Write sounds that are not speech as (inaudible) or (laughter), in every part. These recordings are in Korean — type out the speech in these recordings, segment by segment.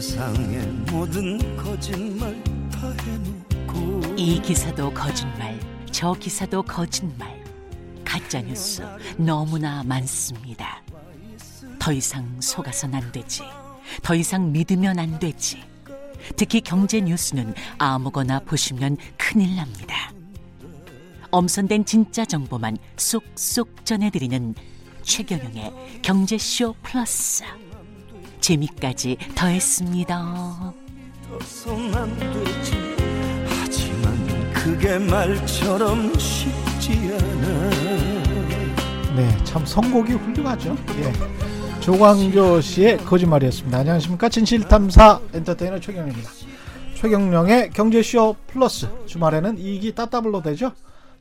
세상의 모든 거짓말 다 해놓고 이 기사도 거짓말, 저 기사도 거짓말. 가짜 뉴스 너무나 많습니다. 더 이상 속아선 안 되지. 더 이상 믿으면 안 되지. 특히 경제 뉴스는 아무거나 보시면 큰일 납니다. 엄선된 진짜 정보만 쏙쏙 전해드리는 최경영의 경제쇼 플러스. 재미까지 더했습니다. 손안 되지 하지만 그게 말처럼 쉽지 않아 네, 참 선곡이 훌륭하죠. 예. 조광조 씨의 거짓말이었습니다. 안녕하십니까? 진실탐사 엔터테이너 최경영입니다. 최경영의 경제쇼 플러스 주말에는 이익이 따따블로 되죠.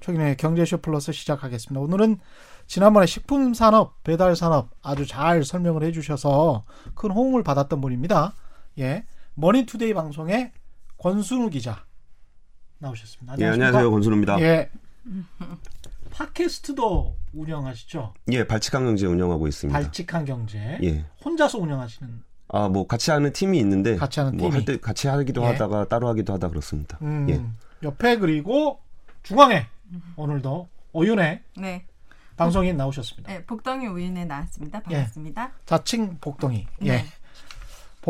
최경영의 경제쇼 플러스 시작하겠습니다. 오늘은 지난번에 식품 산업, 배달 산업 아주 잘 설명을 해주셔서 큰 호응을 받았던 분입니다. 예, 머니투데이 방송의 권순우 기자 나오셨습니다. 예, 안녕하십니까? 안녕하세요. 권순우입니다. 예, 예. (laughs) 팟캐스트도 운영하시죠? 발칙한 경제 운영하고 있습니다. 발칙한 경제. 예. 혼자서 운영하시는. 아, 뭐 같이 하는 팀이 있는데 같이 하는 뭐 팀이. 할때 같이 하기도 예. 하다가 따로 하기도 하다 그렇습니다. 음, 예. 옆에 그리고 중앙에 오늘도 오윤회 네, 방송인 나오셨습니다. 네 복덩이 우윤에 나왔습니다. 반갑습니다. 자칭 복덩이. 예.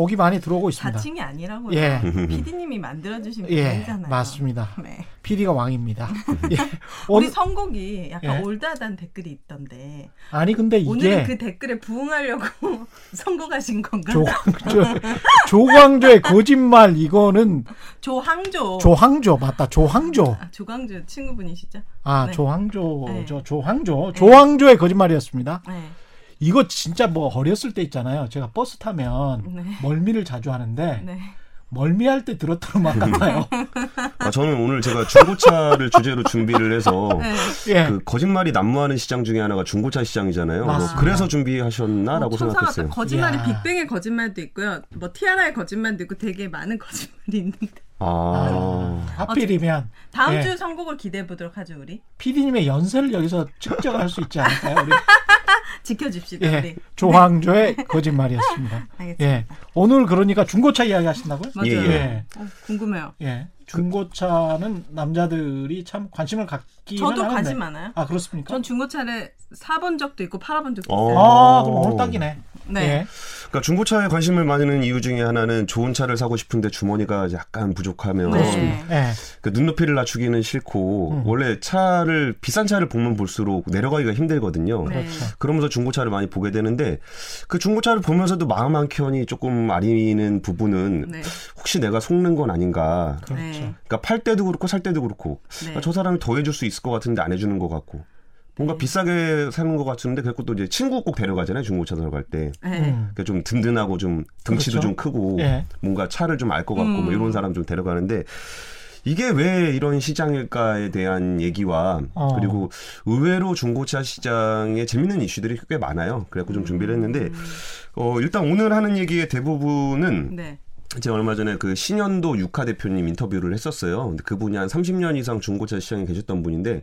네. 복이 많이 들어오고 있습니다. 자칭이 아니라고요. 예. (laughs) PD님이 만들어주신 예, 분이잖아요. 맞습니다. 네. PD가 왕입니다. (laughs) 예. 우리 오늘- 선곡이 약간 예. 올드하다는 댓글이 있던데 아니 근데 이게 오늘은 그 댓글에 부응하려고 (laughs) 선곡하신 건가? 조광조 조광조의 거짓말 이거는 조항조. 조항조 맞다. 조항조. 아, 조광조 친구분이시죠? 아, 네. 조항조. 네. 저 조항조. 조항조의 거짓말이었습니다. 네. 이거 진짜 뭐 어렸을 때 있잖아요. 제가 버스 타면 네. 멀미를 자주 하는데 네. 멀미할 때 들었던 음악 같아요. (laughs) 아, 저는 오늘 제가 중고차를 주제로 준비를 해서 네. 예. 그 거짓말이 난무하는 시장 중에 하나가 중고차 시장이잖아요. 뭐. 그래서 준비하셨나라고 뭐 천사가 생각했어요. 거짓말이 이야. 빅뱅의 거짓말도 있고요. 뭐 티아라의 거짓말도 있고 되게 많은 거짓말이 있는데 아, 하필이면 다음 예. 주 선곡을 기대해 보도록 하죠 우리. PD님의 연세를 여기서 측정할 수 있지 않을까요? 우리? (laughs) 지켜줍시다 예. 우리. 조항조의 거짓말이었습니다. (laughs) 알겠습니다. 예. 오늘 그러니까 중고차 이야기 하신다고요? 맞아요. 예. 어, 궁금해요. 예. 중고차는 남자들이 참 관심을 갖기는 저도 하는데. 관심 많아요. 아, 그렇습니까? 전 중고차를 사본 적도 있고 팔아본 적도 어. 있어요. 아, 그럼 오늘 딱이네. 네. 예. 그러니까 중고차에 관심을 많은 이유 중에 하나는 좋은 차를 사고 싶은데 주머니가 약간 부족하면 네. 예. 그 눈높이를 낮추기는 싫고 음. 원래 차를 비싼 차를 보면 볼수록 내려가기가 힘들거든요. 네. 그렇죠. 그러면서 중고차를 많이 보게 되는데 그 중고차를 보면서도 마음 한 켠이 조금 아리는 부분은 네. 혹시 내가 속는 건 아닌가. 그렇죠. 네. 그러니까 팔 때도 그렇고 살 때도 그렇고 네. 그러니까 저 사람이 더 해줄 수 있을 것 같은데 안 해주는 것 같고 뭔가 네. 비싸게 사는 것 같은데 그래도 또 이제 친구 꼭 데려가잖아요 중고차 들어갈 때. 네. 음. 그러니까 좀 든든하고 좀 등치도 그렇죠. 좀 크고 예. 뭔가 차를 좀 알 것 같고 음. 뭐 이런 사람 좀 데려가는데 이게 왜 이런 시장일까에 대한 얘기와 어. 그리고 의외로 중고차 시장에 재밌는 이슈들이 꽤 많아요. 그래갖고 좀 준비를 했는데 어 일단 오늘 하는 얘기의 대부분은 네. 제가 얼마 전에 그 신현도 유카 대표님 인터뷰를 했었어요. 근데 그분이 한 30년 이상 중고차 시장에 계셨던 분인데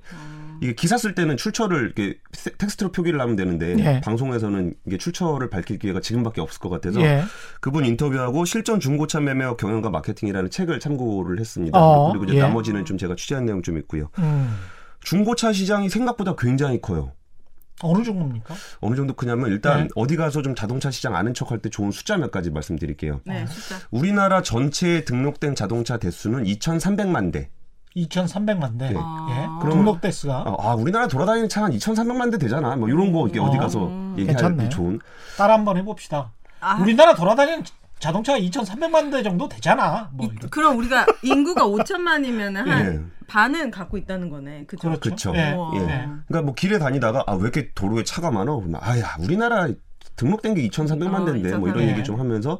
이게 기사 쓸 때는 출처를 이렇게 테- 텍스트로 표기를 하면 되는데 예. 방송에서는 이게 출처를 밝힐 기회가 지금밖에 없을 것 같아서 예. 그분 인터뷰하고 실전 중고차 매매와 경영과 마케팅이라는 책을 참고를 했습니다. 어, 그리고 이제 예. 나머지는 좀 제가 취재한 내용 좀 있고요. 음. 중고차 시장이 생각보다 굉장히 커요. 어느 정도입니까? 어느 정도 크냐면 일단 네. 어디 가서 좀 자동차 시장 아는 척할 때 좋은 숫자 몇 가지 말씀드릴게요. 네. 숫자. 우리나라 전체에 등록된 자동차 대수는 2,300만 대. 2,300만 대. 네. 아. 예. 그럼- 등록 대수가 아, 아, 우리나라 돌아다니는 차 한 2,300만 대 되잖아. 뭐 이런 거 이렇게 어. 어디 가서 얘기할 괜찮네요. 때 좋은. 따라 한번 해봅시다. 아, 우리나라 돌아다니는 자동차가 2,300만 대 정도 되잖아. 뭐 이-. 그럼 우리가 인구가 5천만이면 한 예. 반은 갖고 있다는 거네. 그죠? 그렇죠. 예. 우와. 예. 예. 그러니까 뭐 길에 다니다가 아 왜 이렇게 도로에 차가 많아? 그러면 아야 우리나라 등록된 게 2,300만 어, 대인데 뭐 이런 2,400. 얘기 좀 하면서 어,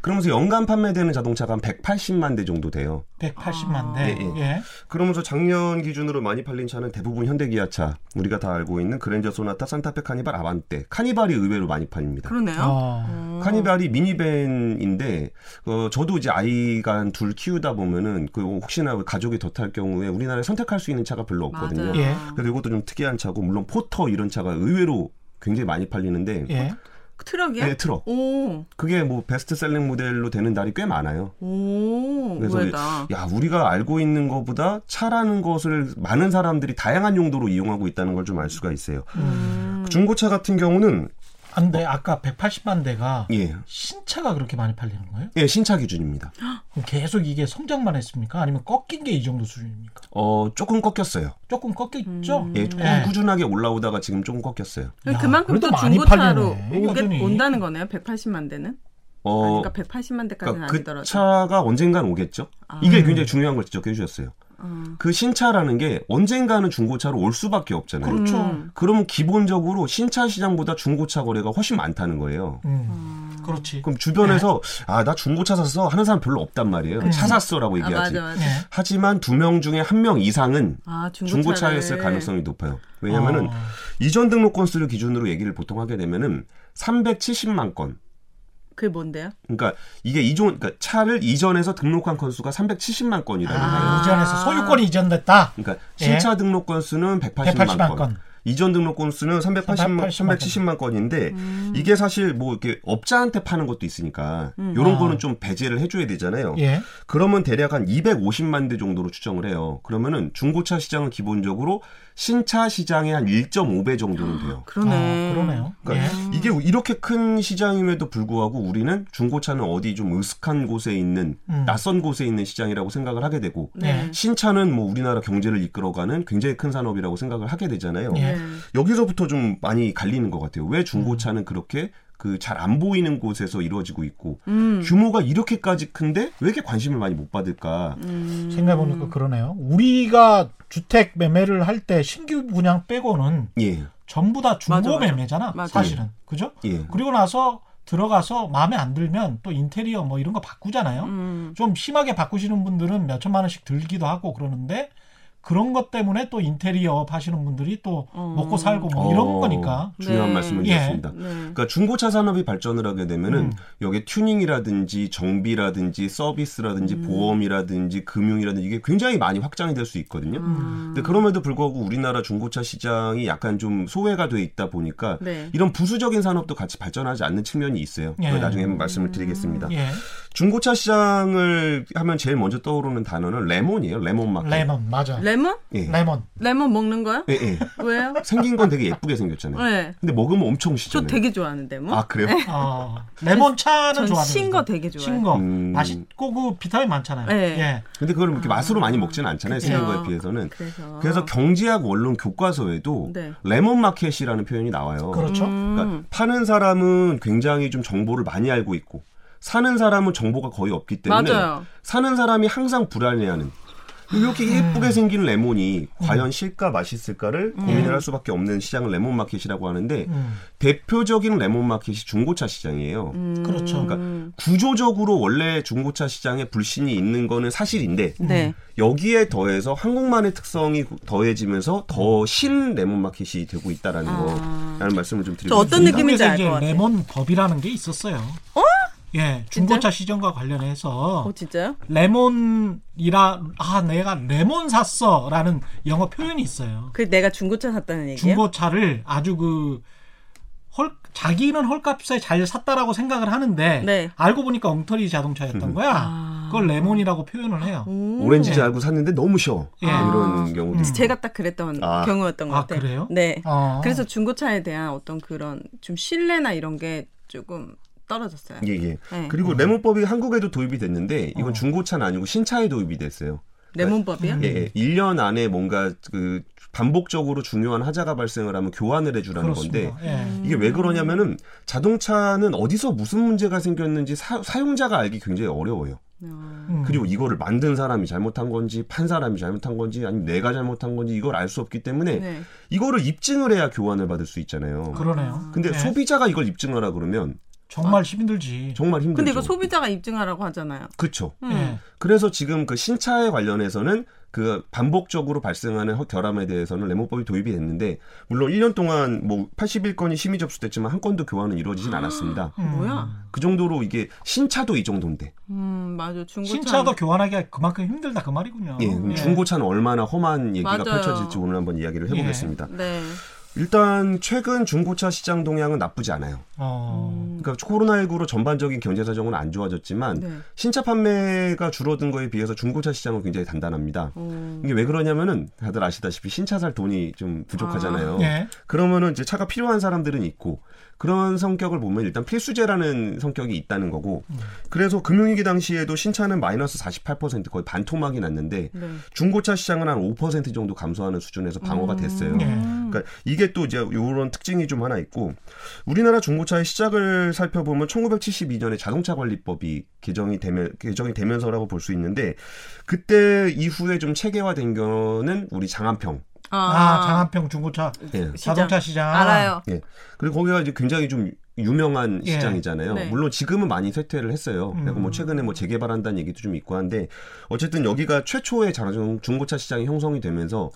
그러면서 연간 판매되는 자동차가 한 180만 대 정도 돼요. 180만 대. 예, 예. 예. 그러면서 작년 기준으로 많이 팔린 차는 대부분 현대기아차, 우리가 다 알고 있는 그랜저 소나타, 산타페 카니발, 아반떼, 카니발이 의외로 많이 팔립니다. 그러네요. 어. 어. 카니발이 미니밴인데 어, 저도 이제 아이가 한 둘 키우다 보면은 그 혹시나 가족이 더 탈 경우에 우리나라에 선택할 수 있는 차가 별로 없거든요. 맞아요. 예. 그래서 이것도 좀 특이한 차고 물론 포터 이런 차가 의외로 굉장히 많이 팔리는데 예. 트럭이요? 네, 트럭. 오, 그게 뭐 best-selling 모델로 되는 날이 꽤 많아요. 오, 그래서 의외다. 야 우리가 알고 있는 것보다 차라는 것을 많은 사람들이 다양한 용도로 이용하고 있다는 걸 좀 알 수가 있어요. 음. 중고차 같은 경우는 근데 아까 180만 대가 예, 신차가 그렇게 많이 팔리는 거예요? 예 신차 기준입니다. 그럼 계속 이게 성장만 했습니까? 아니면 꺾인 게 이 정도 수준입니까? 어 조금 꺾였어요. 조금 꺾였죠? 음. 예, 조금 예. 꾸준하게 올라오다가 지금 조금 꺾였어요. 야, 그만큼 또 중고차로 오게. 온다는 거네요. 180만 대는. 어, 그러니까 180만 대까지는 그러니까 그 아니더라도. 차가 언젠간 오겠죠. 아. 이게 굉장히 중요한 걸 지적해 주셨어요. 어. 그 신차라는 게 언젠가는 중고차로 올 수밖에 없잖아요. 그렇죠. 음. 그러면 기본적으로 신차 시장보다 중고차 거래가 훨씬 많다는 거예요. 음, 그렇지. 그럼 주변에서 아나 중고차 샀어 하는 사람 별로 없단 말이에요. 음. 차 샀어라고 아, 얘기하지. 맞아, 맞아. 예. 하지만 두 명 중에 한 명 이상은 아. 중고차였을 가능성이 높아요. 왜냐면은 어. 이전 등록 건수를 기준으로 얘기를 보통 하게 되면은 370만 건. 그게 뭔데요? 그러니까 이게 이전 그러니까 차를 이전해서 등록한 건수가 370만 건이라는 아, 거예요. 이전에서 소유권이 이전됐다. 그러니까 예. 신차 등록 건수는 180만, 180만 건. 건. 이전 등록 건수는 380만, 380만 370만 건인데 음. 이게 사실 뭐 이렇게 업자한테 파는 것도 있으니까 음. 이런 아. 거는 좀 배제를 해줘야 되잖아요. 예. 그러면 대략 한 250만 대 정도로 추정을 해요. 그러면은 중고차 시장은 기본적으로 신차 시장의 한 1.5배 정도는 돼요. 그러네. 아, 그러네요. 그러니까 예. 이게 이렇게 큰 시장임에도 불구하고 우리는 중고차는 어디 좀 으슥한 곳에 있는 음. 낯선 곳에 있는 시장이라고 생각을 하게 되고 네. 신차는 뭐 우리나라 경제를 이끌어가는 굉장히 큰 산업이라고 생각을 하게 되잖아요. 예. 네. 여기서부터 좀 많이 갈리는 것 같아요. 왜 중고차는 그렇게 그 잘 안 보이는 곳에서 이루어지고 있고 음. 규모가 이렇게까지 큰데 왜 이렇게 관심을 많이 못 받을까? 음. 생각해보니까 그러네요. 우리가 주택 매매를 할 때 신규 분양 빼고는 예, 전부 다 중고 맞아, 맞아. 매매잖아. 맞아. 사실은. 그죠? 예. 그리고 나서 들어가서 마음에 안 들면 또 인테리어 뭐 이런 거 바꾸잖아요. 음. 좀 심하게 바꾸시는 분들은 몇 천만 원씩 들기도 하고 그러는데 그런 것 때문에 또 인테리어 하시는 분들이 또 어. 먹고 살고 뭐 이런 어, 거니까. 중요한 네. 말씀을 예. 주셨습니다. 네. 그러니까 중고차 산업이 발전을 하게 되면은 음. 여기 튜닝이라든지 정비라든지 서비스라든지 음. 보험이라든지 금융이라든지 이게 굉장히 많이 확장이 될 수 있거든요. 음. 근데 그럼에도 불구하고 우리나라 중고차 시장이 약간 좀 소외가 돼 있다 보니까 네. 이런 부수적인 산업도 같이 발전하지 않는 측면이 있어요. 예. 그걸 나중에 한번 말씀을 드리겠습니다. 예. 중고차 시장을 하면 제일 먼저 떠오르는 단어는 레몬이에요. 레몬 마켓. 레몬 맞아. 레몬? 예. 레몬. 레몬 먹는 거요? 예, 예. 왜요? 생긴 건 되게 예쁘게 생겼잖아요. 네. 근데 먹으면 엄청 저 시잖아요. 되게 좋아하는데 뭐. 아 그래요? 어, 레몬 차는 전 좋아하는 신거 되게 좋아해요. 신거 음. 맛있고 그 비타민 많잖아요. 네. 예. 근데 그걸 이렇게 맛으로 많이 먹지는 않잖아요. 그쵸. 생긴 거에 비해서는. 그래서. 그래서 경제학 원론 교과서에도 네. 레몬 마켓이라는 표현이 나와요. 그렇죠. 음. 그러니까 파는 사람은 굉장히 좀 정보를 많이 알고 있고 사는 사람은 정보가 거의 없기 때문에 맞아요. 사는 사람이 항상 불안해하는 이렇게 음. 예쁘게 생긴 레몬이 과연 실까 맛있을까를 음. 고민을 할 수밖에 없는 시장을 레몬 마켓이라고 하는데 음, 대표적인 레몬 마켓이 중고차 시장이에요. 음. 그렇죠. 그러니까 구조적으로 원래 중고차 시장에 불신이 있는 거는 사실인데 네. 여기에 더해서 한국만의 특성이 더해지면서 더 신 레몬 마켓이 되고 있다라는 아. 거라는 말씀을 좀 드리고 저 어떤 싶습니다. 느낌인지 미국에서 알 이제 것 같아요. 레몬 법이라는 게 있었어요. 어? 예, 중고차 시정과 관련해서 어 진짜요? 레몬이라 아 내가 레몬 샀어라는 영어 표현이 있어요. 그 내가 중고차 샀다는 얘기예요? 중고차를 아주 그 헐, 자기는 헐값에 잘 샀다라고 생각을 하는데 네. 알고 보니까 엉터리 자동차였던 음. 거야. 아. 그걸 레몬이라고 표현을 해요. 오. 오렌지지 알고 샀는데 너무 쉬워. 예. 이런 경우도 음. 제가 딱 그랬던 아. 경우였던 것 아, 같아요. 그래요? 네. 어. 그래서 중고차에 대한 어떤 그런 좀 신뢰나 이런 게 조금 떨어졌어요. 예, 예. 네. 그리고 레몬법이 한국에도 도입이 됐는데 이건 어. 중고차는 아니고 신차에 도입이 됐어요. 레몬법이요? 음. 예, 예. 1년 안에 뭔가 그 반복적으로 중요한 하자가 발생을 하면 교환을 해주라는 건데 그렇습니다. 예. 이게 왜 그러냐면은 자동차는 어디서 무슨 문제가 생겼는지 사, 사용자가 알기 굉장히 어려워요. 어. 음. 그리고 이거를 만든 사람이 잘못한 건지 판 사람이 잘못한 건지 아니면 내가 잘못한 건지 이걸 알 수 없기 때문에 네. 이거를 입증을 해야 교환을 받을 수 있잖아요. 그러네요. 근데 네. 소비자가 이걸 입증하라 그러면 정말 힘들지. 정말 힘들죠. 근데 이거 소비자가 입증하라고 하잖아요. 그렇죠. 음. 예. 그래서 지금 그 신차에 관련해서는 그 반복적으로 발생하는 허- 결함에 대해서는 레몬법이 도입이 됐는데 물론 1년 동안 뭐 81건이 심의 접수됐지만 한 건도 교환은 이루어지진 않았습니다. 음. 뭐야? 그 정도로 이게 신차도 이 정도인데 음, 맞아. 중고차. 신차도 교환하기가 그만큼 힘들다 그 말이군요. 예, 그럼 중고차는 얼마나 험한 얘기가 맞아요. 펼쳐질지 오늘 한번 이야기를 해보겠습니다. 네. 일단 최근 중고차 시장 동향은 나쁘지 않아요. 어. 음. 그러니까 코로나19로 전반적인 경제 사정은 안 좋아졌지만 네. 신차 판매가 줄어든 거에 비해서 중고차 시장은 굉장히 단단합니다. 어. 이게 왜 그러냐면은 다들 아시다시피 신차 살 돈이 좀 부족하잖아요. 예. 그러면은 이제 차가 필요한 사람들은 있고 그런 성격을 보면 일단 필수제라는 성격이 있다는 거고 그래서 금융위기 당시에도 신차는 마이너스 48% 거의 반토막이 났는데 네. 중고차 시장은 한 5% 정도 감소하는 수준에서 방어가 됐어요. 예. 그러니까 이게 또 이제 요런 특징이 좀 하나 있고 우리나라 중고차의 시작을 살펴보면 1972년에 자동차 관리법이 개정이 되면 개정이 되면서라고 볼 수 있는데 그때 이후에 좀 체계화된 거는 우리 장안평. 아, 장안평 중고차 예. 자동차 시장. 알아요. 예. 그리고 거기가 이제 굉장히 좀 유명한 예. 시장이잖아요. 네. 물론 지금은 많이 쇠퇴를 했어요. 음. 그리고 뭐 최근에 뭐 재개발한다는 얘기도 좀 있고 한데 어쨌든 여기가 최초의 자동 중고차 시장이 형성이 되면서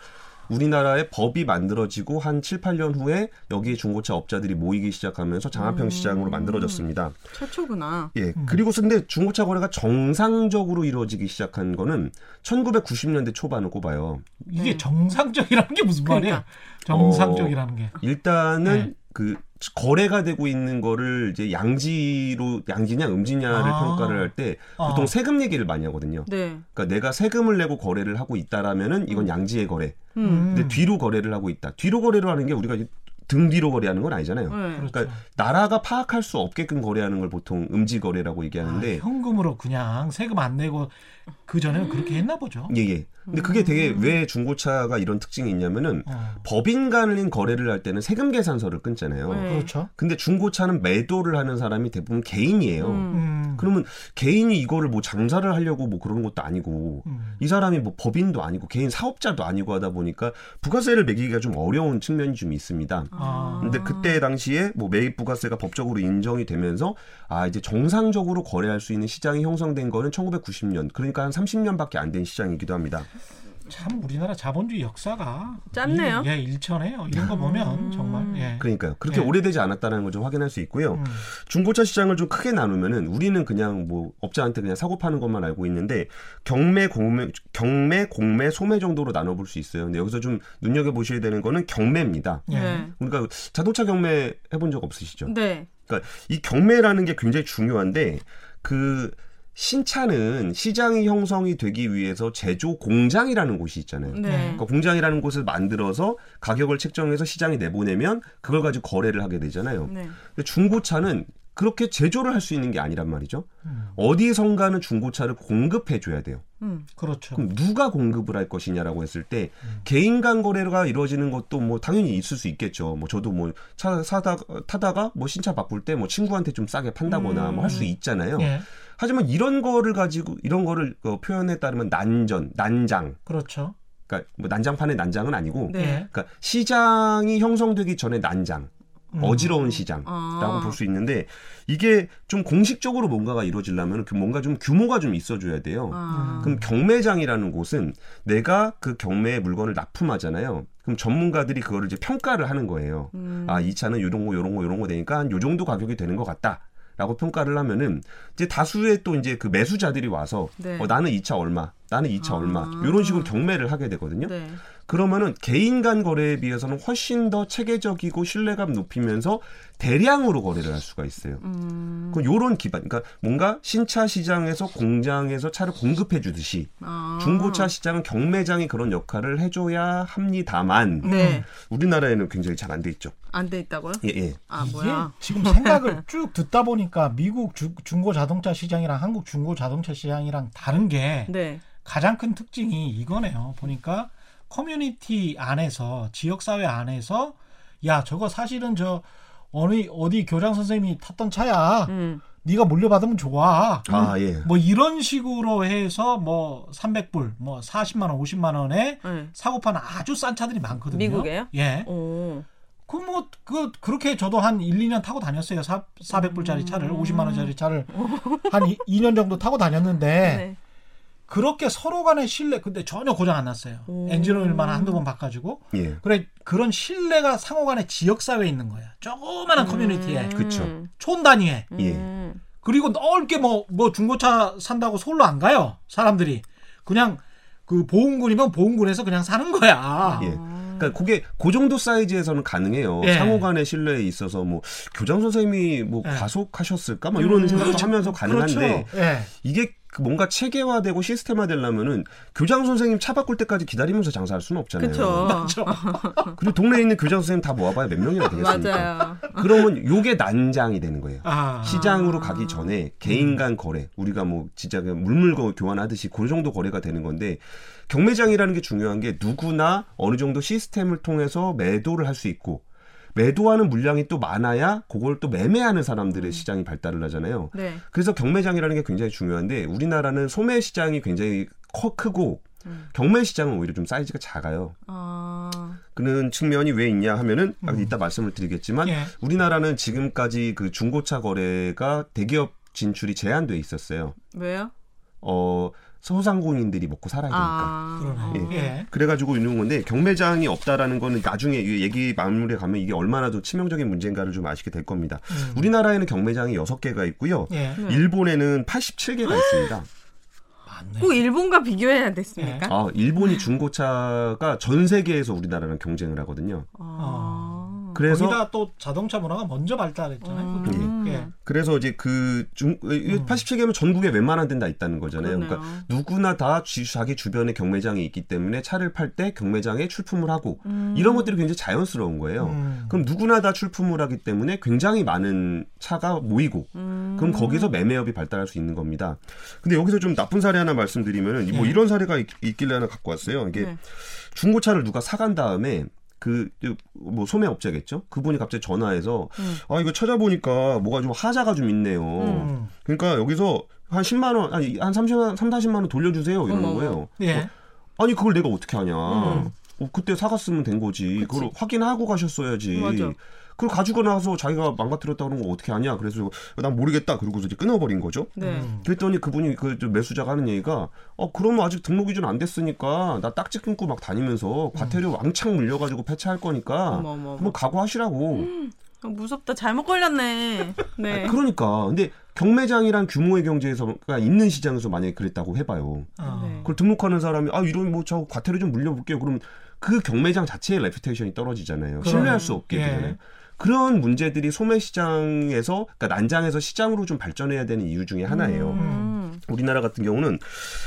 우리나라의 법이 만들어지고 한 7, 8년 후에 여기에 중고차 업자들이 모이기 시작하면서 장안평 음. 시장으로 만들어졌습니다. 최초구나. 예. 음. 그리고 근데 중고차 거래가 정상적으로 이루어지기 시작한 거는 1990년대 초반을 꼽아요. 이게 네. 정상적이라는 게 무슨 말이야? 그러니까. 정상적이라는 게. 일단은 네. 그 거래가 되고 있는 거를 이제 양지로 양지냐 음지냐를 아. 평가를 할때 어. 보통 세금 얘기를 많이 하거든요. 네. 그러니까 내가 세금을 내고 거래를 하고 있다라면은 이건 양지의 거래. 음. 근데 뒤로 거래를 하고 있다. 뒤로 거래를 하는 게 우리가 등 뒤로 거래하는 건 아니잖아요. 네. 그렇죠. 그러니까 나라가 파악할 수 없게끔 거래하는 걸 보통 음지 거래라고 얘기하는데 아, 현금으로 그냥 세금 안 내고 그 전에는 그렇게 했나 보죠. 예, 예. 근데 그게 되게 왜 중고차가 이런 특징이 있냐면은 어. 법인 간인 거래를 할 때는 세금 계산서를 끊잖아요. 네. 그렇죠. 근데 중고차는 매도를 하는 사람이 대부분 개인이에요. 음. 음. 그러면 개인이 이거를 뭐 장사를 하려고 뭐 그런 것도 아니고 음. 이 사람이 뭐 법인도 아니고 개인 사업자도 아니고 하다 보니까 부가세를 매기기가 좀 어려운 측면이 좀 있습니다. 아. 근데 그때 당시에 뭐 매입 부가세가 법적으로 인정이 되면서 아 이제 정상적으로 거래할 수 있는 시장이 형성된 거는 1990년 그러니까 한 30년밖에 안 된 시장이기도 합니다. 참 우리나라 자본주의 역사가 짧네요. 일- 예, 일천해요. 이런 거 보면 정말 예. 그러니까요. 그렇게 네. 오래되지 않았다는 걸 좀 확인할 수 있고요. 음. 중고차 시장을 좀 크게 나누면은 우리는 그냥 뭐 업자한테 그냥 사고 파는 것만 알고 있는데 경매, 공매, 경매, 공매, 소매 정도로 나눠볼 수 있어요. 근데 여기서 좀 눈여겨 보셔야 되는 거는 경매입니다. 예. 네. 그러니까 자동차 경매 해본 적 없으시죠? 네. 그러니까 이 경매라는 게 굉장히 중요한데 그 신차는 시장이 형성이 되기 위해서 제조 공장이라는 곳이 있잖아요. 네. 그러니까 공장이라는 곳을 만들어서 가격을 책정해서 시장에 내보내면 그걸 가지고 거래를 하게 되잖아요. 네. 근데 중고차는 그렇게 제조를 할 수 있는 게 아니란 말이죠. 음. 어디선가는 중고차를 공급해 줘야 돼요. 음. 그렇죠. 그럼 누가 공급을 할 것이냐라고 했을 때 개인 간 거래가 이루어지는 것도 뭐 당연히 있을 수 있겠죠. 뭐 저도 뭐 차 사다 타다가 뭐 신차 바꿀 때 뭐 친구한테 좀 싸게 판다거나 뭐 할 수 있잖아요. 예. 하지만 이런 거를 가지고 이런 거를 어, 표현에 따르면 난전, 난장. 그렇죠. 그러니까 뭐 난장판의 난장은 아니고 네. 예. 그러니까 시장이 형성되기 전에 난장. 음. 어지러운 시장이라고 아. 볼수 있는데 이게 좀 공식적으로 뭔가가 이루어지려면 그 뭔가 좀 규모가 좀 있어줘야 돼요. 아. 그럼 경매장이라는 곳은 내가 그 경매의 물건을 납품하잖아요. 그럼 전문가들이 그거를 이제 평가를 하는 거예요. 음. 아, 이 차는 요런 거, 요런 거, 요런 거 되니까 한 요 정도 가격이 되는 것 같다. 라고 평가를 하면은 이제 다수의 또 이제 그 매수자들이 와서 네. 어, 나는 이 차 얼마, 나는 이차 아. 얼마 이런 식으로 경매를 하게 되거든요. 네. 그러면은 개인 간 거래에 비해서는 훨씬 더 체계적이고 신뢰감 높이면서 대량으로 거래를 할 수가 있어요. 음. 그 요런 기반, 그러니까 뭔가 신차 시장에서 공장에서 차를 공급해 주듯이 아. 중고차 시장은 경매장이 그런 역할을 해줘야 합니다만 네. 우리나라에는 굉장히 잘 안 돼 있죠. 안 돼 있다고요? 예, 예. 아, 이게 뭐야? 지금 생각을 (laughs) 쭉 듣다 보니까 미국 주- 중고 자동차 시장이랑 한국 중고 자동차 시장이랑 다른 게 네. 가장 큰 특징이 이거네요. 보니까 커뮤니티 안에서 지역 사회 안에서 야 저거 사실은 저 어느 어디 교장 선생님이 탔던 차야. 음. 네가 물려받으면 좋아. 아 예. 뭐 이런 식으로 해서 뭐 300불, 뭐 40만 원, 50만 원에 네. 사고 파는 아주 싼 차들이 많거든요. 미국에요? 예. 오. 그뭐 그 그렇게 저도 한 1, 2년 타고 다녔어요. 4, 400불짜리 차를 50만 원짜리 차를 (laughs) 한 2, 2년 정도 타고 다녔는데 네. 그렇게 서로 간의 신뢰 근데 전혀 고장 안 났어요. 오. 엔진 오일만 한두 번 바꿔주고 예. 그래 그런 신뢰가 상호 간의 지역 사회에 있는 거야. 조그마한 커뮤니티에 그쵸. 촌 단위에 예. 음. 그리고 넓게 뭐뭐 중고차 산다고 서울로 안 가요. 사람들이 그냥 그 보험군이면 보험군에서 그냥 사는 거야. 예. 그러니까 그게 그 정도 사이즈에서는 가능해요. 예. 상호 간의 신뢰에 있어서 뭐 교장 선생님이 뭐 예. 과속하셨을까? 뭐 이런 생각도 하면서 가능한데 그렇죠. 예. 이게 그 뭔가 체계화되고 시스템화 되려면은 교장 선생님 차 바꿀 때까지 기다리면서 장사할 수는 없잖아요. 그쵸. (laughs) 그리고 동네에 있는 교장 선생님 다 모아봐야 몇 명이나 되겠습니까? 맞아요. 그러면 요게 난장이 되는 거예요. 아. 시장으로 가기 전에 개인 간 거래, 우리가 뭐 진짜 그냥 물물 거- 교환하듯이 그 정도 거래가 되는 건데 경매장이라는 게 중요한 게 누구나 어느 정도 시스템을 통해서 매도를 할 수 있고 매도하는 물량이 또 많아야 그걸 또 매매하는 사람들의 시장이 발달을 하잖아요. 네. 그래서 경매장이라는 게 굉장히 중요한데 우리나라는 소매 시장이 굉장히 커 크고 경매 시장은 오히려 좀 사이즈가 작아요. 아. 그런 측면이 왜 있냐 하면은 아, 이따 말씀을 드리겠지만 예. 우리나라는 지금까지 그 중고차 거래가 대기업 진출이 제한돼 있었어요. 왜요? 어 소상공인들이 먹고 살아야 되니까. 아. 그러네. 예. 그래가지고 있는 건데 경매장이 없다라는 거는 나중에 이 얘기 마무리에 가면 이게 얼마나 더 치명적인 문제인가를 좀 아시게 될 겁니다. 음. 우리나라에는 경매장이 6개가 있고요. 예. 네. 일본에는 87개가 있습니다. 맞네. 꼭 일본과 비교해야 됐습니까? 아, 일본이 중고차가 전 세계에서 우리나라랑 경쟁을 하거든요. 아. 그래서 거기다 또 자동차 문화가 먼저 발달했잖아요. 그쪽이. 음. 예. 그래서 이제 그 중, 87개면 전국에 웬만한 데는 다 있다는 거잖아요. 그러네요. 그러니까 누구나 다 지- 자기 주변에 경매장이 있기 때문에 차를 팔 때 경매장에 출품을 하고 음. 이런 것들이 굉장히 자연스러운 거예요. 음. 그럼 누구나 다 출품을 하기 때문에 굉장히 많은 차가 모이고 음. 그럼 거기서 매매업이 발달할 수 있는 겁니다. 근데 여기서 좀 나쁜 사례 하나 말씀드리면은 뭐 네. 이런 사례가 있, 있길래 하나 갖고 왔어요. 이게 네. 중고차를 누가 사간 다음에 그 뭐 소매 업체겠죠? 그분이 갑자기 전화해서 음. 아 이거 찾아보니까 뭐가 좀 하자가 좀 있네요. 음. 그러니까 여기서 한 10만 원, 아니 한 30만 3, 40만 원 돌려주세요 이러는 어머, 거예요. 예. 아니 그걸 내가 어떻게 하냐? 음. 어, 그때 사갔으면 된 거지. 그치. 그걸 확인하고 가셨어야지. 맞아. 그걸 가지고 나서 자기가 망가뜨렸다 그런 거 어떻게 하냐? 그래서 난 모르겠다. 그러고서 이제 끊어버린 거죠. 네. 음. 그랬더니 그분이 그 매수자가 하는 얘기가 어 그러면 아직 등록 기준 안 됐으니까 나 딱지 끊고 막 다니면서 과태료 왕창 물려가지고 폐차할 거니까 어머, 어머, 어머. 한번 각오하시라고. 아, 무섭다. 잘못 걸렸네. 네. 그러니까 근데 경매장이란 규모의 경제에서가 있는 시장에서 만약에 그랬다고 해봐요. 어. 네. 그걸 등록하는 사람이 아 이런 뭐 저 과태료 좀 물려볼게요. 그러면 그 경매장 자체의 reputation이 떨어지잖아요. 그럼. 신뢰할 수 없게 예. 되잖아요. 그런 문제들이 소매 시장에서 그러니까 난장에서 시장으로 좀 발전해야 되는 이유 중에 하나예요. 음. 우리나라 같은 경우는